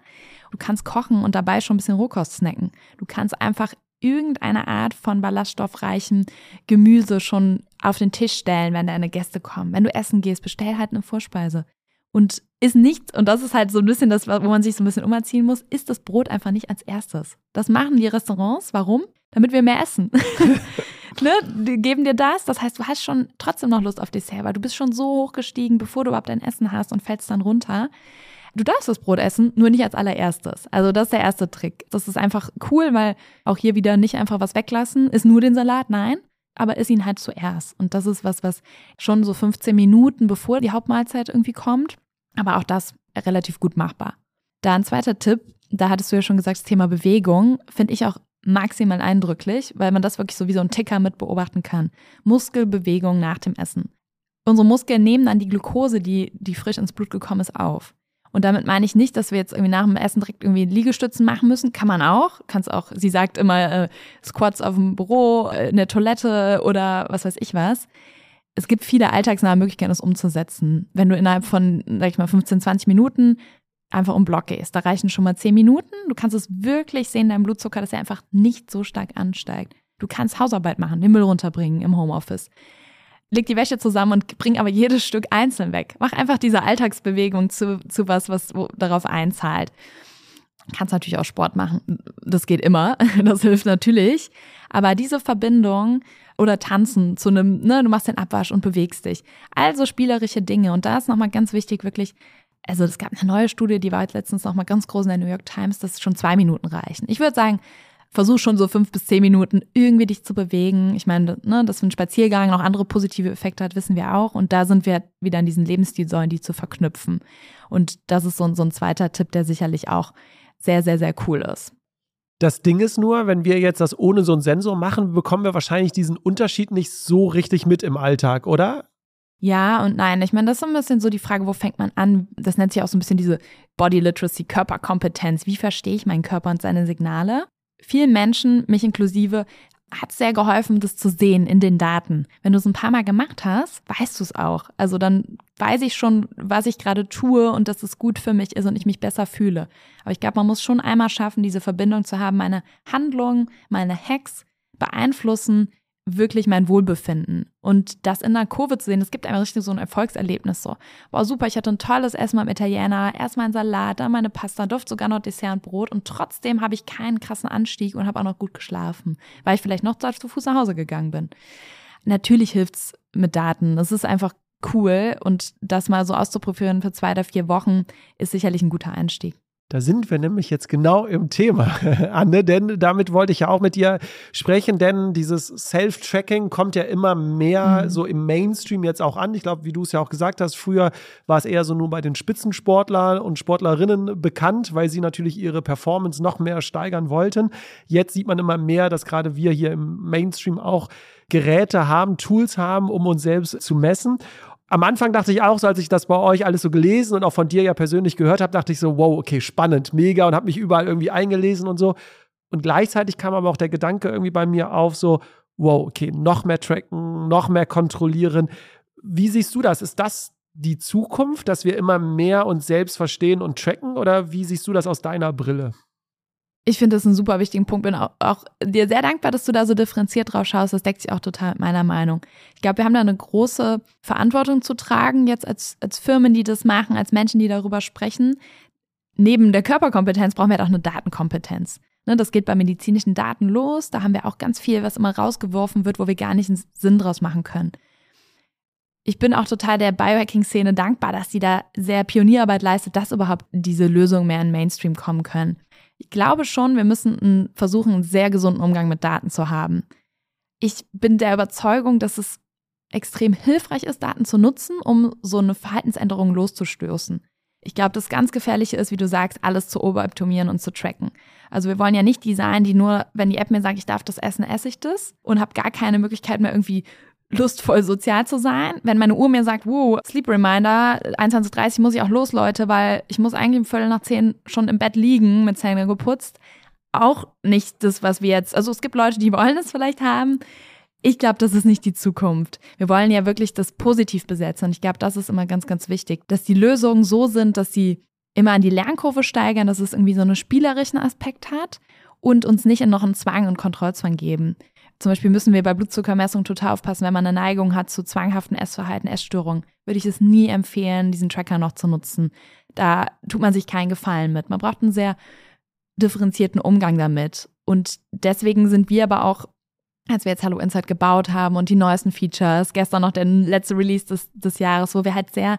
Du kannst kochen und dabei schon ein bisschen Rohkost snacken. Du kannst einfach irgendeine Art von ballaststoffreichem Gemüse schon auf den Tisch stellen, wenn deine Gäste kommen. Wenn du essen gehst, bestell halt eine Vorspeise. Und ist nicht, und das ist halt so ein bisschen das, wo man sich so ein bisschen umerziehen muss, ist das Brot einfach nicht als erstes. Das machen die Restaurants. Warum? Damit wir mehr essen. ne? Die geben dir das. Das heißt, du hast schon trotzdem noch Lust auf Dessert, weil du bist schon so hochgestiegen, bevor du überhaupt dein Essen hast und fällst dann runter. Du darfst das Brot essen, nur nicht als allererstes. Also das ist der erste Trick. Das ist einfach cool, weil auch hier wieder nicht einfach was weglassen, ist nur den Salat, nein, aber isst ihn halt zuerst. Und das ist was, was schon so 15 Minuten bevor die Hauptmahlzeit irgendwie kommt, aber auch das relativ gut machbar. Da ein zweiter Tipp, da hattest du ja schon gesagt, das Thema Bewegung, finde ich auch maximal eindrücklich, weil man das wirklich so wie so ein Ticker mit beobachten kann. Muskelbewegung nach dem Essen. Unsere Muskeln nehmen dann die Glucose, die, die frisch ins Blut gekommen ist, auf. Und damit meine ich nicht, dass wir jetzt irgendwie nach dem Essen direkt irgendwie Liegestützen machen müssen. Kann man auch. Kannst auch, sie sagt immer äh, Squats auf dem Büro, äh, in der Toilette oder was weiß ich was. Es gibt viele alltagsnahe Möglichkeiten, das umzusetzen. Wenn du innerhalb von, sag ich mal, 15, 20 Minuten einfach um Block gehst, da reichen schon mal 10 Minuten. Du kannst es wirklich sehen, dein Blutzucker, dass er einfach nicht so stark ansteigt. Du kannst Hausarbeit machen, den Müll runterbringen im Homeoffice leg die Wäsche zusammen und bring aber jedes Stück einzeln weg. Mach einfach diese Alltagsbewegung zu, zu was, was darauf einzahlt. Kannst natürlich auch Sport machen. Das geht immer. Das hilft natürlich. Aber diese Verbindung oder tanzen zu einem, ne, du machst den Abwasch und bewegst dich. Also spielerische Dinge. Und da ist nochmal ganz wichtig, wirklich, also es gab eine neue Studie, die war letztens nochmal ganz groß in der New York Times, dass schon zwei Minuten reichen. Ich würde sagen, versuch schon so fünf bis zehn Minuten irgendwie dich zu bewegen. Ich meine, ne, dass ein Spaziergang noch andere positive Effekte hat, wissen wir auch. Und da sind wir wieder in diesen Lebensstilsäulen, die zu verknüpfen. Und das ist so, so ein zweiter Tipp, der sicherlich auch sehr, sehr, sehr cool ist. Das Ding ist nur, wenn wir jetzt das ohne so einen Sensor machen, bekommen wir wahrscheinlich diesen Unterschied nicht so richtig mit im Alltag, oder? Ja und nein. Ich meine, das ist so ein bisschen so die Frage, wo fängt man an? Das nennt sich auch so ein bisschen diese Body Literacy, Körperkompetenz. Wie verstehe ich meinen Körper und seine Signale? Vielen Menschen, mich inklusive, hat sehr geholfen, das zu sehen in den Daten. Wenn du es ein paar Mal gemacht hast, weißt du es auch. Also dann weiß ich schon, was ich gerade tue und dass es gut für mich ist und ich mich besser fühle. Aber ich glaube, man muss schon einmal schaffen, diese Verbindung zu haben. Meine Handlungen, meine Hacks beeinflussen wirklich mein Wohlbefinden. Und das in der Kurve zu sehen, das gibt einem richtig so ein Erfolgserlebnis so. Boah, super, ich hatte ein tolles Essen beim Italiener, erst mein Salat, dann meine Pasta, Duft, sogar noch Dessert und Brot und trotzdem habe ich keinen krassen Anstieg und habe auch noch gut geschlafen, weil ich vielleicht noch zu Fuß nach Hause gegangen bin. Natürlich hilft's mit Daten. Das ist einfach cool und das mal so auszuprobieren für zwei oder vier Wochen ist sicherlich ein guter Einstieg. Da sind wir nämlich jetzt genau im Thema, Anne, denn damit wollte ich ja auch mit dir sprechen, denn dieses Self-Tracking kommt ja immer mehr mhm. so im Mainstream jetzt auch an. Ich glaube, wie du es ja auch gesagt hast, früher war es eher so nur bei den Spitzensportlern und Sportlerinnen bekannt, weil sie natürlich ihre Performance noch mehr steigern wollten. Jetzt sieht man immer mehr, dass gerade wir hier im Mainstream auch Geräte haben, Tools haben, um uns selbst zu messen am Anfang dachte ich auch so, als ich das bei euch alles so gelesen und auch von dir ja persönlich gehört habe, dachte ich so, wow, okay, spannend, mega und habe mich überall irgendwie eingelesen und so. Und gleichzeitig kam aber auch der Gedanke irgendwie bei mir auf, so, wow, okay, noch mehr tracken, noch mehr kontrollieren. Wie siehst du das? Ist das die Zukunft, dass wir immer mehr uns selbst verstehen und tracken? Oder wie siehst du das aus deiner Brille? Ich finde das einen super wichtigen Punkt. Bin auch, auch, dir sehr dankbar, dass du da so differenziert drauf schaust. Das deckt sich auch total mit meiner Meinung. Ich glaube, wir haben da eine große Verantwortung zu tragen, jetzt als, als Firmen, die das machen, als Menschen, die darüber sprechen. Neben der Körperkompetenz brauchen wir halt auch eine Datenkompetenz. Ne, das geht bei medizinischen Daten los. Da haben wir auch ganz viel, was immer rausgeworfen wird, wo wir gar nicht einen Sinn draus machen können. Ich bin auch total der Biohacking-Szene dankbar, dass sie da sehr Pionierarbeit leistet, dass überhaupt diese Lösungen mehr in Mainstream kommen können. Ich glaube schon, wir müssen versuchen, einen sehr gesunden Umgang mit Daten zu haben. Ich bin der Überzeugung, dass es extrem hilfreich ist, Daten zu nutzen, um so eine Verhaltensänderung loszustoßen. Ich glaube, das ganz Gefährliche ist, wie du sagst, alles zu overoptimieren und zu tracken. Also wir wollen ja nicht die sein, die nur, wenn die App mir sagt, ich darf das essen, esse ich das und habe gar keine Möglichkeit mehr irgendwie lustvoll sozial zu sein. Wenn meine Uhr mir sagt, wow, Sleep Reminder, 21.30 muss ich auch los, Leute, weil ich muss eigentlich um Viertel nach zehn schon im Bett liegen, mit Zähne geputzt. Auch nicht das, was wir jetzt, also es gibt Leute, die wollen es vielleicht haben. Ich glaube, das ist nicht die Zukunft. Wir wollen ja wirklich das positiv besetzen. Und ich glaube, das ist immer ganz, ganz wichtig, dass die Lösungen so sind, dass sie immer an die Lernkurve steigern, dass es irgendwie so einen spielerischen Aspekt hat und uns nicht in noch einen Zwang und Kontrollzwang geben. Zum Beispiel müssen wir bei Blutzuckermessung total aufpassen, wenn man eine Neigung hat zu zwanghaften Essverhalten, Essstörungen, würde ich es nie empfehlen, diesen Tracker noch zu nutzen. Da tut man sich keinen Gefallen mit. Man braucht einen sehr differenzierten Umgang damit. Und deswegen sind wir aber auch, als wir jetzt Hallo Insight gebaut haben und die neuesten Features, gestern noch der letzte Release des, des Jahres, wo wir halt sehr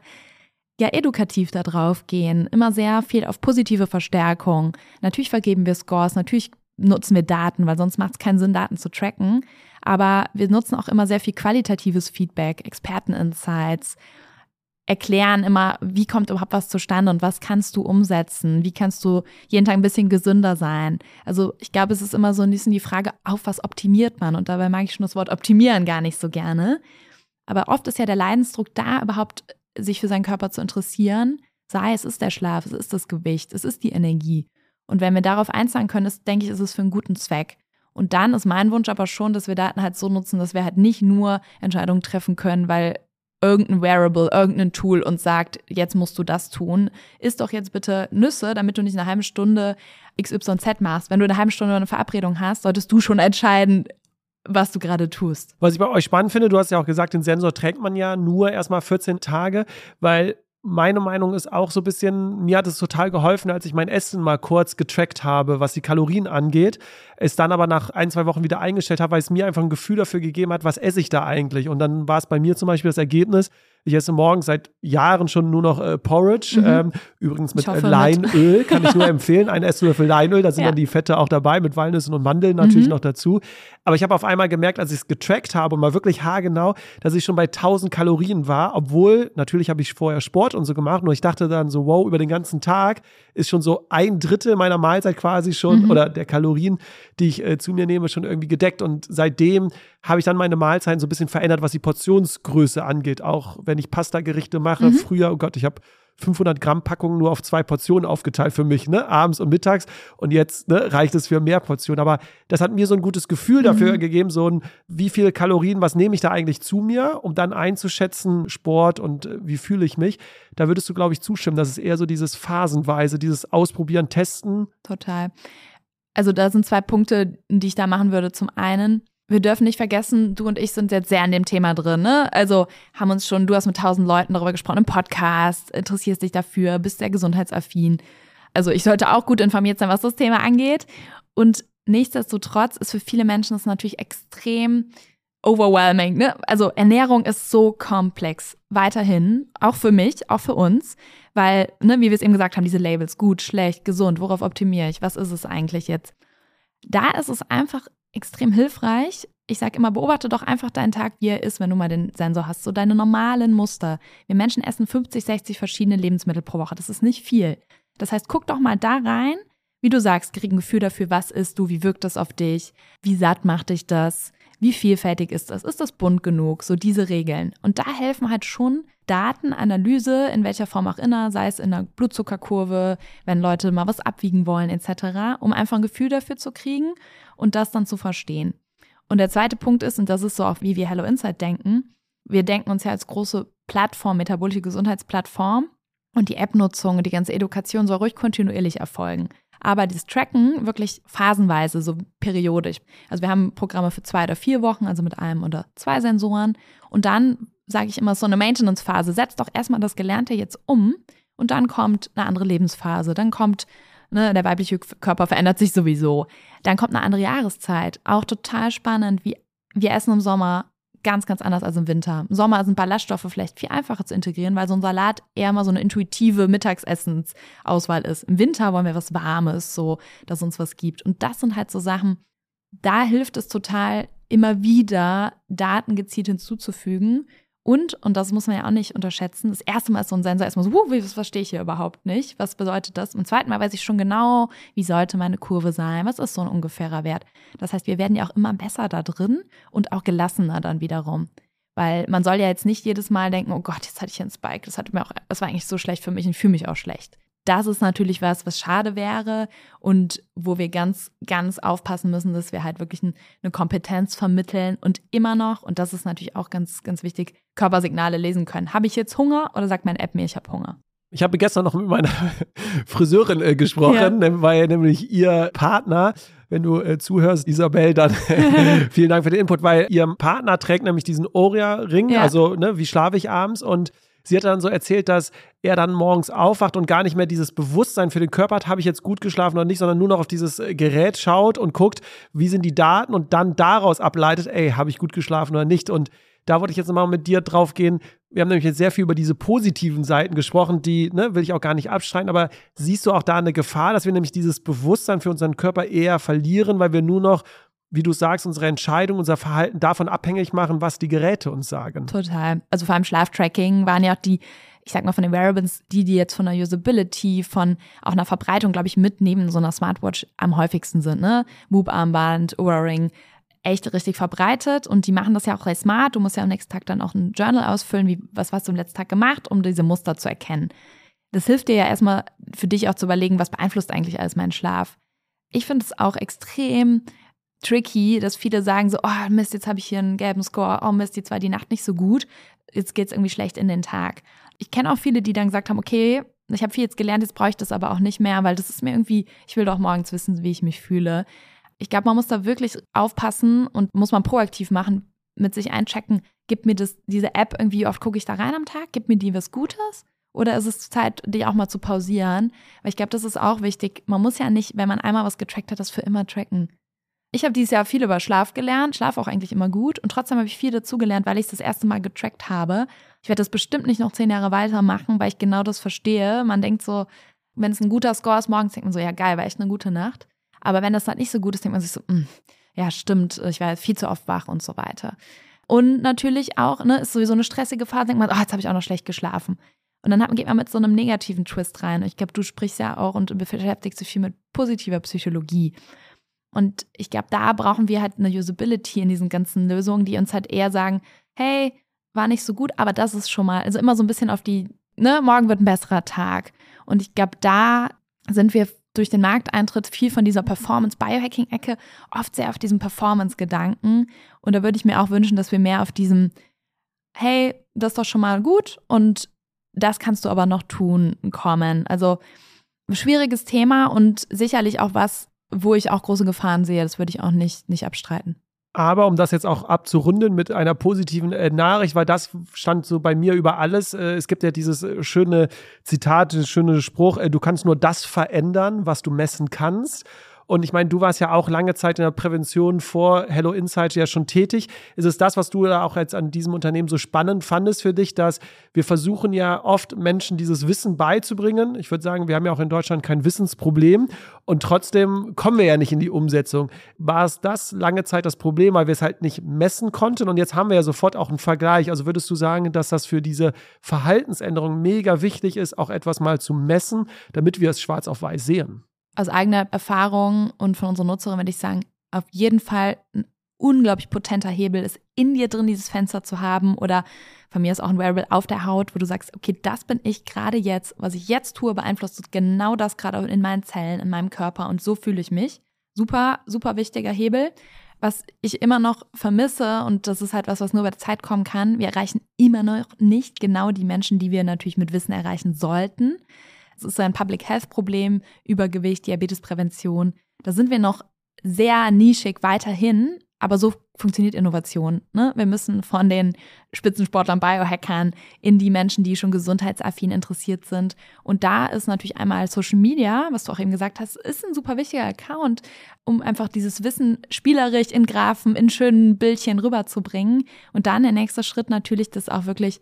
ja edukativ da drauf gehen, immer sehr viel auf positive Verstärkung. Natürlich vergeben wir Scores, natürlich nutzen wir Daten, weil sonst macht es keinen Sinn, Daten zu tracken. Aber wir nutzen auch immer sehr viel qualitatives Feedback, Experteninsights, erklären immer, wie kommt überhaupt was zustande und was kannst du umsetzen? Wie kannst du jeden Tag ein bisschen gesünder sein? Also ich glaube, es ist immer so ein bisschen die Frage, auf was optimiert man? Und dabei mag ich schon das Wort optimieren gar nicht so gerne. Aber oft ist ja der Leidensdruck da, überhaupt sich für seinen Körper zu interessieren, Sei es ist der Schlaf, es ist das Gewicht, es ist die Energie. Und wenn wir darauf einzahlen können, ist, denke ich, ist es für einen guten Zweck. Und dann ist mein Wunsch aber schon, dass wir Daten halt so nutzen, dass wir halt nicht nur Entscheidungen treffen können, weil irgendein Wearable, irgendein Tool uns sagt, jetzt musst du das tun. Isst doch jetzt bitte Nüsse, damit du nicht eine halbe Stunde XYZ machst. Wenn du eine halbe Stunde eine Verabredung hast, solltest du schon entscheiden, was du gerade tust. Was ich bei euch spannend finde, du hast ja auch gesagt, den Sensor trägt man ja nur erstmal 14 Tage, weil meine Meinung ist auch so ein bisschen, mir hat es total geholfen, als ich mein Essen mal kurz getrackt habe, was die Kalorien angeht. Es dann aber nach ein, zwei Wochen wieder eingestellt habe, weil es mir einfach ein Gefühl dafür gegeben hat, was esse ich da eigentlich. Und dann war es bei mir zum Beispiel das Ergebnis, ich esse morgens seit Jahren schon nur noch äh, Porridge. Mhm. Ähm, übrigens mit äh, Leinöl, kann ich nur empfehlen. Ein Esslöffel Leinöl, da sind ja. dann die Fette auch dabei, mit Walnüssen und Mandeln natürlich mhm. noch dazu. Aber ich habe auf einmal gemerkt, als ich es getrackt habe und mal wirklich haargenau, dass ich schon bei 1000 Kalorien war, obwohl natürlich habe ich vorher Sport und so gemacht. Nur ich dachte dann so, wow, über den ganzen Tag ist schon so ein Drittel meiner Mahlzeit quasi schon mhm. oder der Kalorien, die ich äh, zu mir nehme, schon irgendwie gedeckt. Und seitdem habe ich dann meine Mahlzeiten so ein bisschen verändert, was die Portionsgröße angeht. Auch wenn ich Pasta-Gerichte mache, mhm. früher, oh Gott, ich habe 500 Gramm Packungen nur auf zwei Portionen aufgeteilt für mich, ne, abends und mittags. Und jetzt ne, reicht es für mehr Portionen. Aber das hat mir so ein gutes Gefühl dafür mhm. gegeben, so ein, wie viele Kalorien, was nehme ich da eigentlich zu mir, um dann einzuschätzen, Sport und äh, wie fühle ich mich. Da würdest du, glaube ich, zustimmen. Das ist eher so dieses phasenweise, dieses Ausprobieren, Testen. Total. Also da sind zwei Punkte, die ich da machen würde. Zum einen, wir dürfen nicht vergessen, du und ich sind jetzt sehr an dem Thema drin, ne? Also haben uns schon, du hast mit tausend Leuten darüber gesprochen im Podcast, interessierst dich dafür, bist sehr gesundheitsaffin. Also ich sollte auch gut informiert sein, was das Thema angeht. Und nichtsdestotrotz ist für viele Menschen das natürlich extrem overwhelming. Ne? Also Ernährung ist so komplex. Weiterhin, auch für mich, auch für uns, weil, ne, wie wir es eben gesagt haben, diese Labels, gut, schlecht, gesund, worauf optimiere ich, was ist es eigentlich jetzt? Da ist es einfach extrem hilfreich. Ich sage immer, beobachte doch einfach deinen Tag, wie er ist, wenn du mal den Sensor hast. So deine normalen Muster. Wir Menschen essen 50, 60 verschiedene Lebensmittel pro Woche. Das ist nicht viel. Das heißt, guck doch mal da rein, wie du sagst, krieg ein Gefühl dafür, was isst du, wie wirkt das auf dich, wie satt macht dich das, wie vielfältig ist das, ist das bunt genug, so diese Regeln. Und da helfen halt schon Datenanalyse, in welcher Form auch immer, sei es in der Blutzuckerkurve, wenn Leute mal was abwiegen wollen etc., um einfach ein Gefühl dafür zu kriegen und das dann zu verstehen. Und der zweite Punkt ist, und das ist so auch, wie wir Hello Insight denken, wir denken uns ja als große Plattform, metabolische Gesundheitsplattform und die App-Nutzung und die ganze Education soll ruhig kontinuierlich erfolgen. Aber das Tracken wirklich phasenweise, so periodisch. Also wir haben Programme für zwei oder vier Wochen, also mit einem oder zwei Sensoren. Und dann sage ich immer so eine Maintenance-Phase. Setz doch erstmal das Gelernte jetzt um und dann kommt eine andere Lebensphase. Dann kommt Ne, der weibliche Körper verändert sich sowieso. Dann kommt eine andere Jahreszeit. Auch total spannend, wie wir essen im Sommer ganz, ganz anders als im Winter. Im Sommer sind Ballaststoffe vielleicht viel einfacher zu integrieren, weil so ein Salat eher mal so eine intuitive Mittagsessensauswahl ist. Im Winter wollen wir was Warmes, so, dass uns was gibt. Und das sind halt so Sachen, da hilft es total, immer wieder Daten gezielt hinzuzufügen und, und das muss man ja auch nicht unterschätzen, das erste Mal ist so ein Sensor erstmal so, uh, das verstehe ich hier überhaupt nicht. Was bedeutet das? Und zweiten Mal weiß ich schon genau, wie sollte meine Kurve sein? Was ist so ein ungefährer Wert? Das heißt, wir werden ja auch immer besser da drin und auch gelassener dann wiederum. Weil man soll ja jetzt nicht jedes Mal denken, oh Gott, jetzt hatte ich einen Spike, das hat mir auch, das war eigentlich so schlecht für mich und fühle mich auch schlecht das ist natürlich was, was schade wäre und wo wir ganz, ganz aufpassen müssen, dass wir halt wirklich eine Kompetenz vermitteln und immer noch, und das ist natürlich auch ganz, ganz wichtig, Körpersignale lesen können. Habe ich jetzt Hunger oder sagt meine App mir, ich habe Hunger? Ich habe gestern noch mit meiner Friseurin äh, gesprochen, ja. weil nämlich ihr Partner wenn du äh, zuhörst, Isabel, dann vielen Dank für den Input, weil ihr Partner trägt nämlich diesen Oria-Ring, ja. also ne, wie schlafe ich abends und Sie hat dann so erzählt, dass er dann morgens aufwacht und gar nicht mehr dieses Bewusstsein für den Körper hat, habe ich jetzt gut geschlafen oder nicht, sondern nur noch auf dieses äh, Gerät schaut und guckt, wie sind die Daten und dann daraus ableitet, ey, habe ich gut geschlafen oder nicht. Und da wollte ich jetzt nochmal mit dir drauf gehen. Wir haben nämlich jetzt sehr viel über diese positiven Seiten gesprochen, die ne, will ich auch gar nicht abstreiten, aber siehst du auch da eine Gefahr, dass wir nämlich dieses Bewusstsein für unseren Körper eher verlieren, weil wir nur noch wie du sagst, unsere Entscheidung, unser Verhalten davon abhängig machen, was die Geräte uns sagen. Total. Also vor allem Schlaftracking waren ja auch die, ich sag mal von den Wearables, die, die jetzt von der Usability, von auch einer Verbreitung, glaube ich, mit neben so einer Smartwatch am häufigsten sind, ne? Whoop-Armband, Oura-Ring, echt richtig verbreitet und die machen das ja auch recht smart. Du musst ja am nächsten Tag dann auch ein Journal ausfüllen, wie, was hast du am letzten Tag gemacht, um diese Muster zu erkennen. Das hilft dir ja erstmal für dich auch zu überlegen, was beeinflusst eigentlich alles meinen Schlaf. Ich finde es auch extrem tricky, dass viele sagen so, oh Mist, jetzt habe ich hier einen gelben Score, oh Mist, jetzt war die Nacht nicht so gut, jetzt geht es irgendwie schlecht in den Tag. Ich kenne auch viele, die dann gesagt haben, okay, ich habe viel jetzt gelernt, jetzt brauche ich das aber auch nicht mehr, weil das ist mir irgendwie, ich will doch morgens wissen, wie ich mich fühle. Ich glaube, man muss da wirklich aufpassen und muss man proaktiv machen, mit sich einchecken, gibt mir das, diese App irgendwie, oft gucke ich da rein am Tag, gibt mir die was Gutes? Oder ist es Zeit, die auch mal zu pausieren? Weil ich glaube, das ist auch wichtig. Man muss ja nicht, wenn man einmal was getrackt hat, das für immer tracken. Ich habe dieses Jahr viel über Schlaf gelernt, Schlaf auch eigentlich immer gut und trotzdem habe ich viel dazugelernt, weil ich es das erste Mal getrackt habe. Ich werde das bestimmt nicht noch zehn Jahre weitermachen, weil ich genau das verstehe. Man denkt so, wenn es ein guter Score ist morgens, denkt man so, ja geil, war echt eine gute Nacht. Aber wenn das halt nicht so gut ist, denkt man sich so, mh, hm, ja stimmt, ich war viel zu oft wach und so weiter. Und natürlich auch, ne, ist sowieso eine stressige Phase, denkt man, oh, jetzt habe ich auch noch schlecht geschlafen. Und dann geht man mit so einem negativen Twist rein. Ich glaube, du sprichst ja auch und beschäftigst dich viel mit positiver Psychologie. Und ich glaube, da brauchen wir halt eine Usability in diesen ganzen Lösungen, die uns halt eher sagen, hey, war nicht so gut, aber das ist schon mal, also immer so ein bisschen auf die, ne, morgen wird ein besserer Tag. Und ich glaube, da sind wir durch den Markteintritt viel von dieser Performance-Biohacking-Ecke oft sehr auf diesem Performance-Gedanken. Und da würde ich mir auch wünschen, dass wir mehr auf diesem, hey, das ist doch schon mal gut und das kannst du aber noch tun, kommen. Also schwieriges Thema und sicherlich auch was, wo ich auch große Gefahren sehe. Das würde ich auch nicht, nicht abstreiten. Aber um das jetzt auch abzurunden mit einer positiven äh, Nachricht, weil das stand so bei mir über alles. Äh, es gibt ja dieses äh, schöne Zitat, dieses schöne Spruch, äh, du kannst nur das verändern, was du messen kannst. Und ich meine, du warst ja auch lange Zeit in der Prävention vor Hello Insight ja schon tätig. Ist es das, was du da auch jetzt an diesem Unternehmen so spannend fandest für dich, dass wir versuchen ja oft Menschen dieses Wissen beizubringen? Ich würde sagen, wir haben ja auch in Deutschland kein Wissensproblem und trotzdem kommen wir ja nicht in die Umsetzung. War es das lange Zeit das Problem, weil wir es halt nicht messen konnten und jetzt haben wir ja sofort auch einen Vergleich. Also würdest du sagen, dass das für diese Verhaltensänderung mega wichtig ist, auch etwas mal zu messen, damit wir es schwarz auf weiß sehen? Aus eigener Erfahrung und von unserer Nutzerin würde ich sagen, auf jeden Fall ein unglaublich potenter Hebel ist, in dir drin dieses Fenster zu haben oder von mir ist auch ein Wearable auf der Haut, wo du sagst, okay, das bin ich gerade jetzt, was ich jetzt tue, beeinflusst genau das gerade in meinen Zellen, in meinem Körper und so fühle ich mich. Super, super wichtiger Hebel. Was ich immer noch vermisse, und das ist halt was, was nur bei der Zeit kommen kann, wir erreichen immer noch nicht genau die Menschen, die wir natürlich mit Wissen erreichen sollten. Es ist ein Public Health Problem, Übergewicht, Diabetesprävention. Da sind wir noch sehr nischig weiterhin, aber so funktioniert Innovation. Ne? Wir müssen von den Spitzensportlern, Biohackern in die Menschen, die schon gesundheitsaffin interessiert sind. Und da ist natürlich einmal Social Media, was du auch eben gesagt hast, ist ein super wichtiger Account, um einfach dieses Wissen spielerisch in Graphen, in schönen Bildchen rüberzubringen. Und dann der nächste Schritt natürlich, das auch wirklich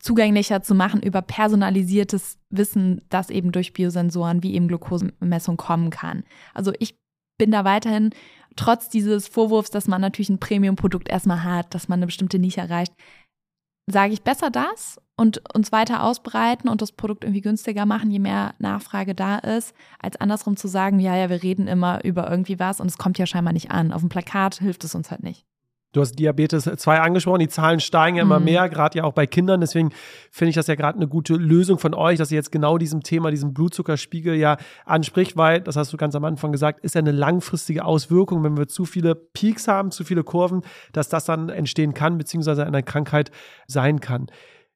zugänglicher zu machen über personalisiertes Wissen, das eben durch Biosensoren wie eben Glukosemessung kommen kann. Also ich bin da weiterhin, trotz dieses Vorwurfs, dass man natürlich ein Premium-Produkt erstmal hat, dass man eine bestimmte Nische erreicht, sage ich besser das und uns weiter ausbreiten und das Produkt irgendwie günstiger machen, je mehr Nachfrage da ist, als andersrum zu sagen, ja, ja, wir reden immer über irgendwie was und es kommt ja scheinbar nicht an. Auf dem Plakat hilft es uns halt nicht. Du hast Diabetes 2 angesprochen, die Zahlen steigen ja immer mhm. mehr, gerade ja auch bei Kindern. Deswegen finde ich das ja gerade eine gute Lösung von euch, dass ihr jetzt genau diesem Thema, diesem Blutzuckerspiegel ja anspricht, weil, das hast du ganz am Anfang gesagt, ist ja eine langfristige Auswirkung, wenn wir zu viele Peaks haben, zu viele Kurven, dass das dann entstehen kann, beziehungsweise eine Krankheit sein kann.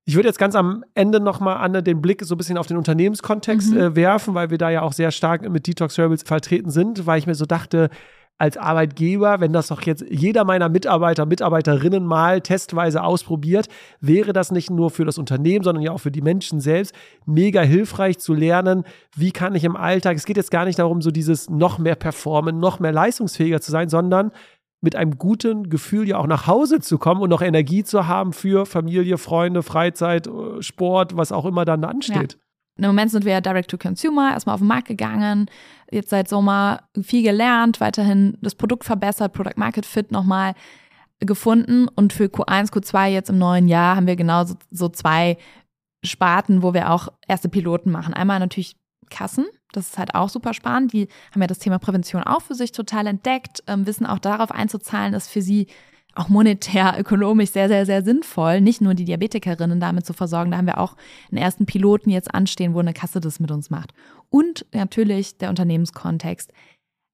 Ich würde jetzt ganz am Ende nochmal, Anne, den Blick so ein bisschen auf den Unternehmenskontext mhm. äh, werfen, weil wir da ja auch sehr stark mit Detox Rebels vertreten sind, weil ich mir so dachte, als Arbeitgeber, wenn das doch jetzt jeder meiner Mitarbeiter, Mitarbeiterinnen mal testweise ausprobiert, wäre das nicht nur für das Unternehmen, sondern ja auch für die Menschen selbst mega hilfreich zu lernen, wie kann ich im Alltag, es geht jetzt gar nicht darum, so dieses noch mehr performen, noch mehr leistungsfähiger zu sein, sondern mit einem guten Gefühl ja auch nach Hause zu kommen und noch Energie zu haben für Familie, Freunde, Freizeit, äh, Sport, was auch immer dann ansteht. Ja. Im Moment sind wir ja Direct to Consumer, erstmal auf den Markt gegangen, jetzt seit Sommer viel gelernt, weiterhin das Produkt verbessert, Product Market Fit nochmal gefunden und für Q1, Q2 jetzt im neuen Jahr haben wir genau so, zwei Sparten, wo wir auch erste Piloten machen. Einmal natürlich Kassen, das ist halt auch super spannend. Die haben ja das Thema Prävention auch für sich total entdeckt, ähm, wissen auch darauf einzuzahlen, ist für sie auch monetär, ökonomisch sehr, sehr, sehr sinnvoll, nicht nur die Diabetikerinnen damit zu versorgen. Da haben wir auch einen ersten Piloten jetzt anstehen, wo eine Kasse das mit uns macht. Und natürlich der Unternehmenskontext.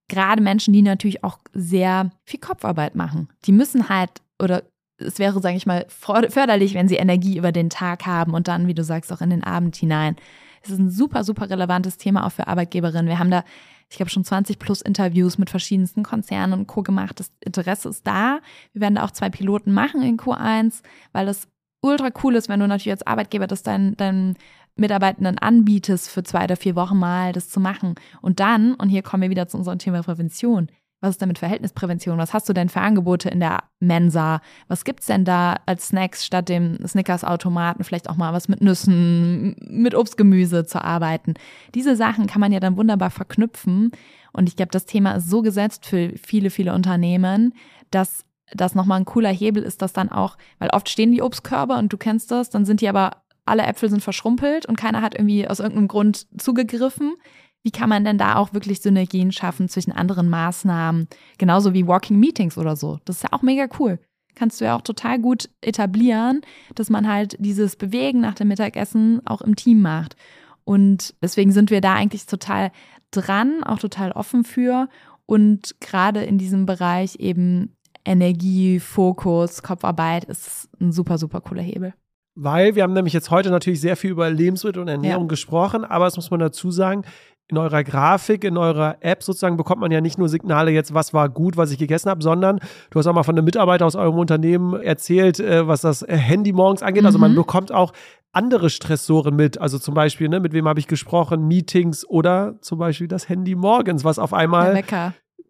Gerade Menschen, die natürlich auch sehr viel Kopfarbeit machen. Die müssen halt, oder es wäre, sage ich mal, förderlich, wenn sie Energie über den Tag haben und dann, wie du sagst, auch in den Abend hinein. Es ist ein super, super relevantes Thema auch für Arbeitgeberinnen. Wir haben da ich habe schon 20 plus Interviews mit verschiedensten Konzernen und Co. gemacht. Das Interesse ist da. Wir werden da auch zwei Piloten machen in Q1, weil das ultra cool ist, wenn du natürlich als Arbeitgeber das deinen, deinen Mitarbeitenden anbietest, für zwei oder vier Wochen mal das zu machen. Und dann, und hier kommen wir wieder zu unserem Thema Prävention, was ist denn mit Verhältnisprävention? Was hast du denn für Angebote in der Mensa? Was gibt's denn da als Snacks statt dem Snickers-Automaten? Vielleicht auch mal was mit Nüssen, mit Obstgemüse zu arbeiten. Diese Sachen kann man ja dann wunderbar verknüpfen. Und ich glaube, das Thema ist so gesetzt für viele, viele Unternehmen, dass das nochmal ein cooler Hebel ist, dass dann auch, weil oft stehen die Obstkörbe und du kennst das, dann sind die aber, alle Äpfel sind verschrumpelt und keiner hat irgendwie aus irgendeinem Grund zugegriffen. Wie kann man denn da auch wirklich Synergien schaffen zwischen anderen Maßnahmen, genauso wie Walking Meetings oder so? Das ist ja auch mega cool. Kannst du ja auch total gut etablieren, dass man halt dieses Bewegen nach dem Mittagessen auch im Team macht. Und deswegen sind wir da eigentlich total dran, auch total offen für. Und gerade in diesem Bereich eben Energie, Fokus, Kopfarbeit ist ein super, super cooler Hebel. Weil wir haben nämlich jetzt heute natürlich sehr viel über Lebensmittel und Ernährung ja. gesprochen, aber es muss man dazu sagen, in eurer Grafik, in eurer App sozusagen bekommt man ja nicht nur Signale jetzt, was war gut, was ich gegessen habe, sondern du hast auch mal von einem Mitarbeiter aus eurem Unternehmen erzählt, äh, was das Handy morgens angeht. Mhm. Also man mhm. bekommt auch andere Stressoren mit. Also zum Beispiel, ne, mit wem habe ich gesprochen, Meetings oder zum Beispiel das Handy morgens, was auf einmal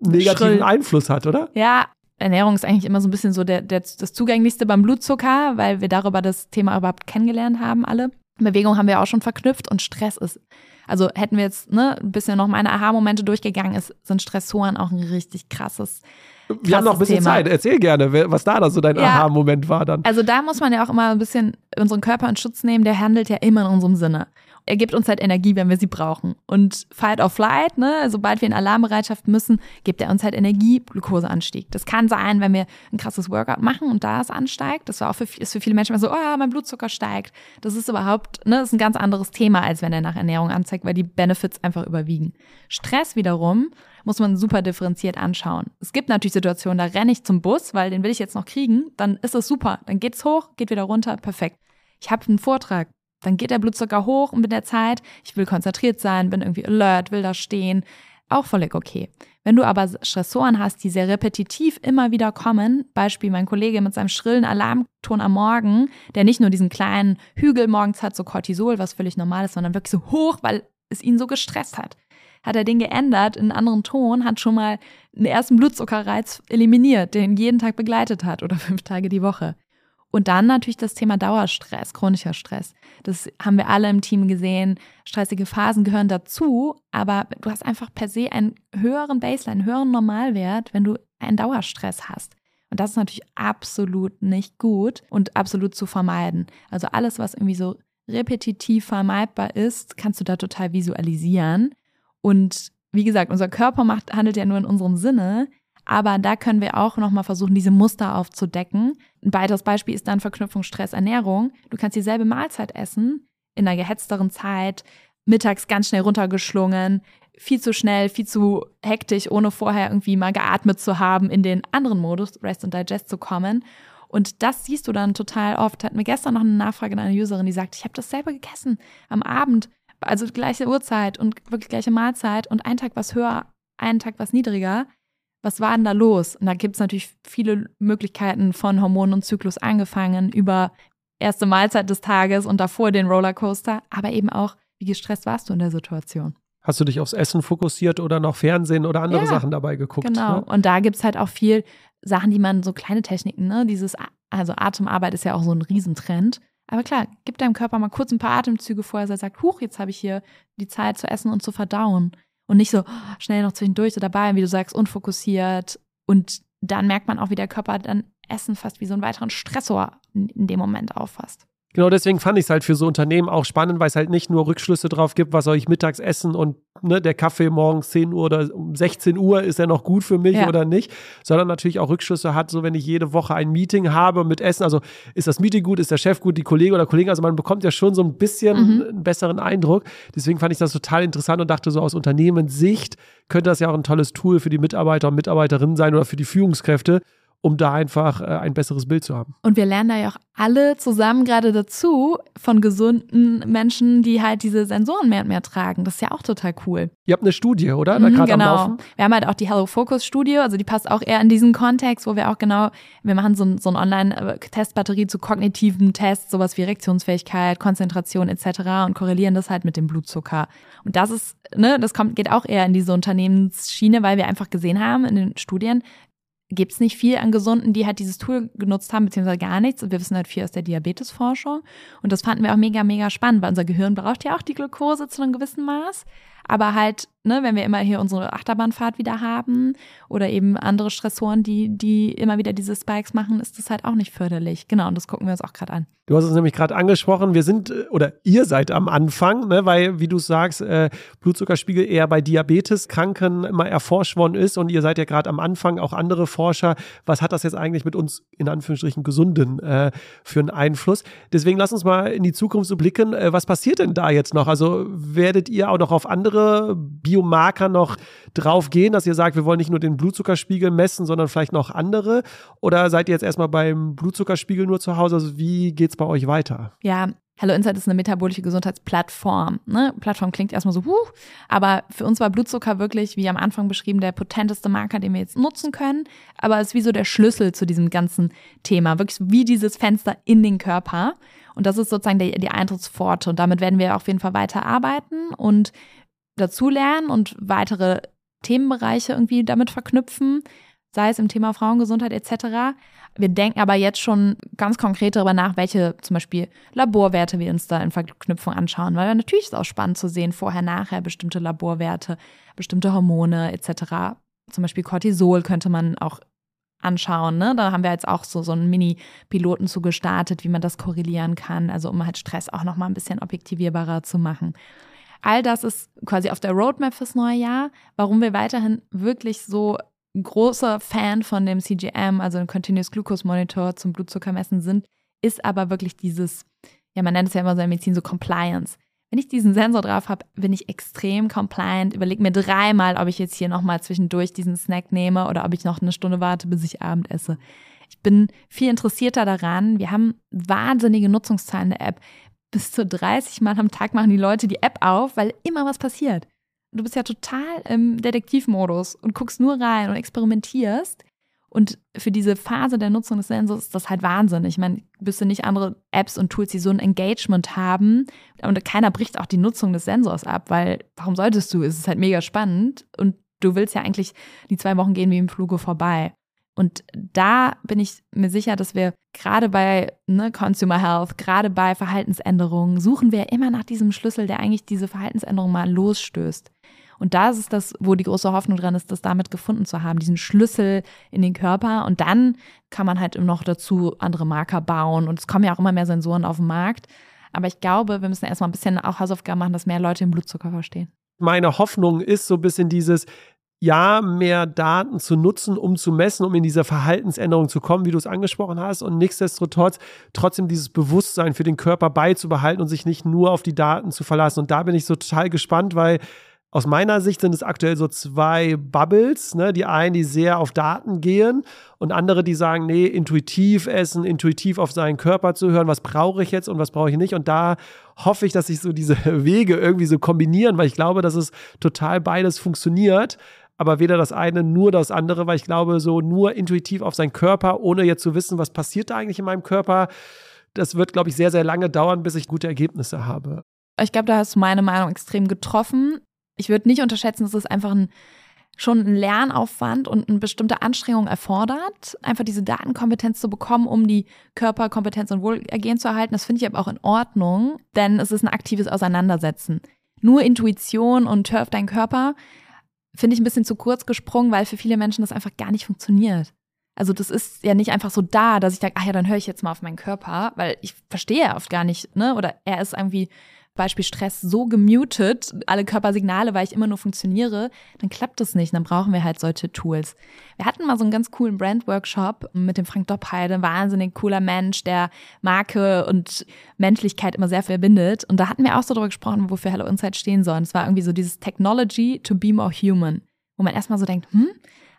negativen Schrill. Einfluss hat, oder? Ja, Ernährung ist eigentlich immer so ein bisschen so der, der, das Zugänglichste beim Blutzucker, weil wir darüber das Thema überhaupt kennengelernt haben, alle. Bewegung haben wir auch schon verknüpft und Stress ist also hätten wir jetzt ne, ein bisschen noch meine Aha-Momente durchgegangen, ist, sind Stressoren auch ein richtig krasses wir haben noch ein bisschen Thema. Zeit. Erzähl gerne, was da so dein ja, Aha-Moment war dann. Also da muss man ja auch immer ein bisschen unseren Körper in Schutz nehmen. Der handelt ja immer in unserem Sinne er gibt uns halt Energie, wenn wir sie brauchen. Und Fight or Flight, ne, sobald wir in Alarmbereitschaft müssen, gibt er uns halt Energie, Glukoseanstieg. Das kann sein, wenn wir ein krasses Workout machen und da es ansteigt. Das war auch für, ist für viele Menschen immer so, oh, mein Blutzucker steigt. Das ist überhaupt, ne, ist ein ganz anderes Thema, als wenn er nach Ernährung anzeigt, weil die Benefits einfach überwiegen. Stress wiederum muss man super differenziert anschauen. Es gibt natürlich Situationen, da renne ich zum Bus, weil den will ich jetzt noch kriegen, dann ist es super. Dann geht's hoch, geht wieder runter, perfekt. Ich habe einen Vortrag, dann geht der Blutzucker hoch und mit der Zeit, ich will konzentriert sein, bin irgendwie alert, will da stehen, auch völlig okay. Wenn du aber Stressoren hast, die sehr repetitiv immer wieder kommen, Beispiel mein Kollege mit seinem schrillen Alarmton am Morgen, der nicht nur diesen kleinen Hügel morgens hat, so Cortisol, was völlig normal ist, sondern wirklich so hoch, weil es ihn so gestresst hat. Hat er den geändert in einen anderen Ton, hat schon mal einen ersten Blutzuckerreiz eliminiert, der ihn jeden Tag begleitet hat oder fünf Tage die Woche. Und dann natürlich das Thema Dauerstress, chronischer Stress. Das haben wir alle im Team gesehen. Stressige Phasen gehören dazu, aber du hast einfach per se einen höheren Baseline, einen höheren Normalwert, wenn du einen Dauerstress hast. Und das ist natürlich absolut nicht gut und absolut zu vermeiden. Also alles, was irgendwie so repetitiv vermeidbar ist, kannst du da total visualisieren. Und wie gesagt, unser Körper macht, handelt ja nur in unserem Sinne. Aber da können wir auch nochmal versuchen, diese Muster aufzudecken. Ein weiteres Beispiel ist dann Verknüpfung Stress-Ernährung. Du kannst dieselbe Mahlzeit essen, in einer gehetzteren Zeit, mittags ganz schnell runtergeschlungen, viel zu schnell, viel zu hektisch, ohne vorher irgendwie mal geatmet zu haben, in den anderen Modus, Rest and Digest zu kommen. Und das siehst du dann total oft. Hatten wir gestern noch eine Nachfrage an eine Userin, die sagt, ich habe das selber gegessen am Abend, also gleiche Uhrzeit und wirklich gleiche Mahlzeit und ein Tag was höher, einen Tag was niedriger was war denn da los? Und da gibt es natürlich viele Möglichkeiten von Hormonen und Zyklus angefangen über erste Mahlzeit des Tages und davor den Rollercoaster, aber eben auch, wie gestresst warst du in der Situation? Hast du dich aufs Essen fokussiert oder noch Fernsehen oder andere ja, Sachen dabei geguckt? Genau. Ne? Und da gibt es halt auch viel Sachen, die man, so kleine Techniken, ne? Dieses, also Atemarbeit ist ja auch so ein Riesentrend. Aber klar, gib deinem Körper mal kurz ein paar Atemzüge vorher, dass er sagt, huch, jetzt habe ich hier die Zeit zu essen und zu verdauen und nicht so schnell noch zwischendurch so dabei, wie du sagst, unfokussiert. Und dann merkt man auch, wie der Körper dann Essen fast wie so einen weiteren Stressor in, in dem Moment auffasst. Genau deswegen fand ich es halt für so Unternehmen auch spannend, weil es halt nicht nur Rückschlüsse drauf gibt, was soll ich mittags essen und ne, der Kaffee morgens 10 Uhr oder um 16 Uhr ist er noch gut für mich Ja. oder nicht, sondern natürlich auch Rückschlüsse hat, so wenn ich jede Woche ein Meeting habe mit Essen, also ist das Meeting gut, ist der Chef gut, die Kollege oder Kollegen, also man bekommt ja schon so ein bisschen Mhm. einen besseren Eindruck. Deswegen fand ich das total interessant und dachte so aus Unternehmenssicht könnte das ja auch ein tolles Tool für die Mitarbeiter und Mitarbeiterinnen sein oder für die Führungskräfte, um da einfach äh, ein besseres Bild zu haben. Und wir lernen da ja auch alle zusammen gerade dazu von gesunden Menschen, die halt diese Sensoren mehr und mehr tragen. Das ist ja auch total cool. Ihr habt eine Studie, oder? Da Mhm, genau. Wir haben halt auch die Hello Focus Studio, also die passt auch eher in diesen Kontext, wo wir auch genau, wir machen so, so ein Online-Testbatterie zu kognitiven Tests, sowas wie Reaktionsfähigkeit, Konzentration etc. und korrelieren das halt mit dem Blutzucker. Und das ist, ne, das kommt, geht auch eher in diese Unternehmensschiene, weil wir einfach gesehen haben in den Studien, gibt es nicht viel an Gesunden, die halt dieses Tool genutzt haben, beziehungsweise gar nichts. Und wir wissen halt viel aus der Diabetesforschung. Und das fanden wir auch mega, mega spannend, weil unser Gehirn braucht ja auch die Glucose zu einem gewissen Maß. Aber halt, ne, wenn wir immer hier unsere Achterbahnfahrt wieder haben oder eben andere Stressoren, die, die immer wieder diese Spikes machen, ist das halt auch nicht förderlich. Genau, und das gucken wir uns auch gerade an. Du hast es nämlich gerade angesprochen, wir sind äh, oder ihr seid am Anfang, ne, weil, wie du sagst, äh, Blutzuckerspiegel eher bei Diabeteskranken immer erforscht worden ist und ihr seid ja gerade am Anfang, auch andere Forscher. Was hat das jetzt eigentlich mit uns in Anführungsstrichen Gesunden äh, für einen Einfluss? Deswegen lass uns mal in die Zukunft so blicken. Äh, was passiert denn da jetzt noch? Also werdet ihr auch noch auf andere Biomarker noch drauf gehen, dass ihr sagt, wir wollen nicht nur den Blutzuckerspiegel messen, sondern vielleicht noch andere? Oder seid ihr jetzt erstmal beim Blutzuckerspiegel nur zu Hause? Also wie geht's bei euch weiter? Ja, Hello Insight ist eine metabolische Gesundheitsplattform. Ne? Plattform klingt erstmal so, huh, aber für uns war Blutzucker wirklich, wie am Anfang beschrieben, der potenteste Marker, den wir jetzt nutzen können. Aber es ist wie so der Schlüssel zu diesem ganzen Thema. Wirklich wie dieses Fenster in den Körper. Und das ist sozusagen der, die Eintrittspforte. Und damit werden wir auf jeden Fall weiter arbeiten und dazulernen und weitere Themenbereiche irgendwie damit verknüpfen, sei es im Thema Frauengesundheit etc. Wir denken aber jetzt schon ganz konkret darüber nach, welche zum Beispiel Laborwerte wir uns da in Verknüpfung anschauen, weil natürlich ist es auch spannend zu sehen, vorher, nachher bestimmte Laborwerte, bestimmte Hormone etc. Zum Beispiel Cortisol könnte man auch anschauen. Ne? Da haben wir jetzt auch so, so einen Mini-Piloten zu gestartet, wie man das korrelieren kann, also um halt Stress auch nochmal ein bisschen objektivierbarer zu machen. All das ist quasi auf der Roadmap fürs neue Jahr, warum wir weiterhin wirklich so großer Fan von dem CGM, also dem Continuous Glucose Monitor zum Blutzuckermessen sind, ist aber wirklich dieses, ja, man nennt es ja immer so in Medizin so Compliance. Wenn ich diesen Sensor drauf habe, bin ich extrem compliant, überlege mir dreimal, ob ich jetzt hier nochmal zwischendurch diesen Snack nehme oder ob ich noch eine Stunde warte, bis ich Abend esse. Ich bin viel interessierter daran. Wir haben wahnsinnige Nutzungszahlen der App. Bis zu 30 Mal am Tag machen die Leute die App auf, weil immer was passiert. Du bist ja total im Detektivmodus und guckst nur rein und experimentierst. Und für diese Phase der Nutzung des Sensors ist das halt Wahnsinn. Ich meine, bist du nicht andere Apps und Tools, die so ein Engagement haben und keiner bricht auch die Nutzung des Sensors ab, weil warum solltest du? Es ist halt mega spannend und du willst ja eigentlich die zwei Wochen gehen wie im Fluge vorbei. Und da bin ich mir sicher, dass wir gerade bei ne, Consumer Health, gerade bei Verhaltensänderungen, suchen wir immer nach diesem Schlüssel, der eigentlich diese Verhaltensänderung mal losstößt. Und da ist es das, wo die große Hoffnung dran ist, das damit gefunden zu haben, diesen Schlüssel in den Körper. Und dann kann man halt noch dazu andere Marker bauen. Und es kommen ja auch immer mehr Sensoren auf den Markt. Aber ich glaube, wir müssen erstmal ein bisschen auch Hausaufgaben machen, dass mehr Leute den Blutzucker verstehen. Meine Hoffnung ist so ein bisschen dieses, ja, mehr Daten zu nutzen, um zu messen, um in diese Verhaltensänderung zu kommen, wie du es angesprochen hast, und nichtsdestotrotz trotzdem dieses Bewusstsein für den Körper beizubehalten und sich nicht nur auf die Daten zu verlassen. Und da bin ich so total gespannt, weil aus meiner Sicht sind es aktuell so zwei Bubbles, ne? Die einen, die sehr auf Daten gehen und andere, die sagen, nee, intuitiv essen, intuitiv auf seinen Körper zu hören, was brauche ich jetzt und was brauche ich nicht. Und da hoffe ich, dass sich so diese Wege irgendwie so kombinieren, weil ich glaube, dass es total beides funktioniert. Aber weder das eine, nur das andere, weil ich glaube, so nur intuitiv auf seinen Körper, ohne jetzt zu wissen, was passiert da eigentlich in meinem Körper, das wird, glaube ich, sehr, sehr lange dauern, bis ich gute Ergebnisse habe. Ich glaube, da hast du meine Meinung extrem getroffen. Ich würde nicht unterschätzen, dass es einfach ein, schon ein Lernaufwand und eine bestimmte Anstrengung erfordert, einfach diese Datenkompetenz zu bekommen, um die Körperkompetenz und Wohlergehen zu erhalten. Das finde ich aber auch in Ordnung, denn es ist ein aktives Auseinandersetzen. Nur Intuition und hör auf deinen Körper finde ich ein bisschen zu kurz gesprungen, weil für viele Menschen das einfach gar nicht funktioniert. Also das ist ja nicht einfach so da, dass ich denke, ach ja, dann höre ich jetzt mal auf meinen Körper, weil ich verstehe ja oft gar nicht, ne? Oder er ist irgendwie Beispiel Stress so gemutet, alle Körpersignale, weil ich immer nur funktioniere, dann klappt das nicht. Dann brauchen wir halt solche Tools. Wir hatten mal so einen ganz coolen Brand-Workshop mit dem Frank Doppheide, ein wahnsinnig cooler Mensch, der Marke und Menschlichkeit immer sehr verbindet. Und da hatten wir auch so darüber gesprochen, wofür Hello Insight stehen soll. Und es war irgendwie so dieses Technology to be more human, wo man erstmal so denkt, hm,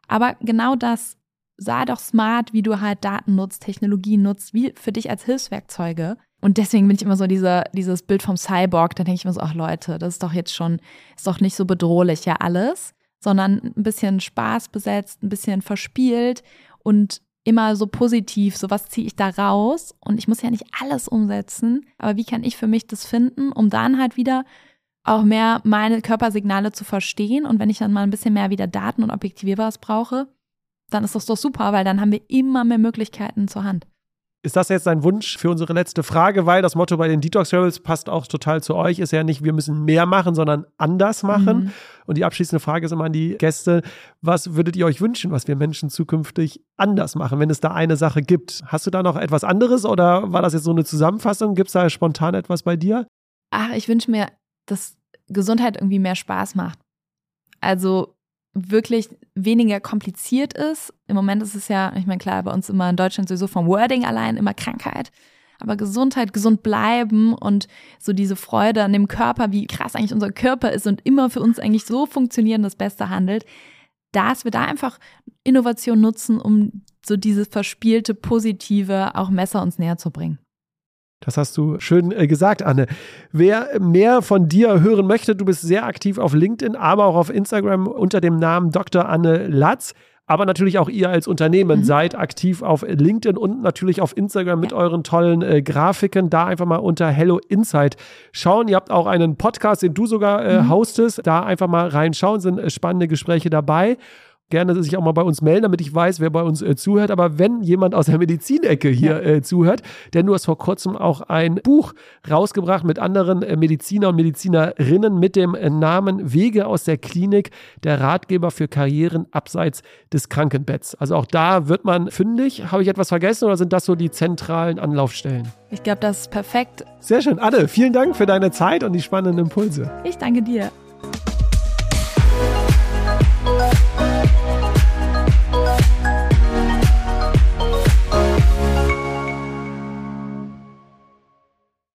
aber genau das sei doch smart, wie du halt Daten nutzt, Technologie nutzt, wie für dich als Hilfswerkzeuge. Und deswegen bin ich immer so dieser, dieses Bild vom Cyborg, da denke ich mir so, ach Leute, das ist doch jetzt schon, ist doch nicht so bedrohlich ja alles, sondern ein bisschen Spaß besetzt, ein bisschen verspielt und immer so positiv, so was ziehe ich da raus und ich muss ja nicht alles umsetzen, aber wie kann ich für mich das finden, um dann halt wieder auch mehr meine Körpersignale zu verstehen und wenn ich dann mal ein bisschen mehr wieder Daten und Objektivierbares brauche, dann ist das doch super, weil dann haben wir immer mehr Möglichkeiten zur Hand. Ist das jetzt ein Wunsch für unsere letzte Frage? Weil das Motto bei den Detox Rebels passt auch total zu euch. Ist ja nicht, wir müssen mehr machen, sondern anders machen. Mhm. Und die abschließende Frage ist immer an die Gäste: Was würdet ihr euch wünschen, was wir Menschen zukünftig anders machen, wenn es da eine Sache gibt? Hast du da noch etwas anderes oder war das jetzt so eine Zusammenfassung? Gibt es da spontan etwas bei dir? Ach, ich wünsche mir, dass Gesundheit irgendwie mehr Spaß macht. Also wirklich weniger kompliziert ist. Im Moment ist es ja, ich meine, klar, bei uns immer in Deutschland sowieso vom Wording allein immer Krankheit. Aber Gesundheit, gesund bleiben und so diese Freude an dem Körper, wie krass eigentlich unser Körper ist und immer für uns eigentlich so funktionieren, das Beste handelt, dass wir da einfach Innovation nutzen, um so dieses verspielte Positive auch Messer uns näher zu bringen. Das hast du schön äh, gesagt, Anne. Wer mehr von dir hören möchte, du bist sehr aktiv auf LinkedIn, aber auch auf Instagram unter dem Namen Dr. Anne Latz. Aber natürlich auch ihr als Unternehmen mhm. seid aktiv auf LinkedIn und natürlich auf Instagram mit ja. euren tollen äh, Grafiken. Da einfach mal unter Hello Insight schauen. Ihr habt auch einen Podcast, den du sogar äh, mhm. hostest. Da einfach mal reinschauen, sind äh, spannende Gespräche dabei gerne sich auch mal bei uns melden, damit ich weiß, wer bei uns äh, zuhört. Aber wenn jemand aus der Medizinecke hier äh, zuhört, denn du hast vor kurzem auch ein Buch rausgebracht mit anderen äh, Mediziner und Medizinerinnen mit dem äh, Namen Wege aus der Klinik, der Ratgeber für Karrieren abseits des Krankenbetts. Also auch da wird man fündig. Habe ich etwas vergessen oder sind das so die zentralen Anlaufstellen? Ich glaube, das ist perfekt. Sehr schön. Anne, vielen Dank für deine Zeit und die spannenden Impulse. Ich danke dir.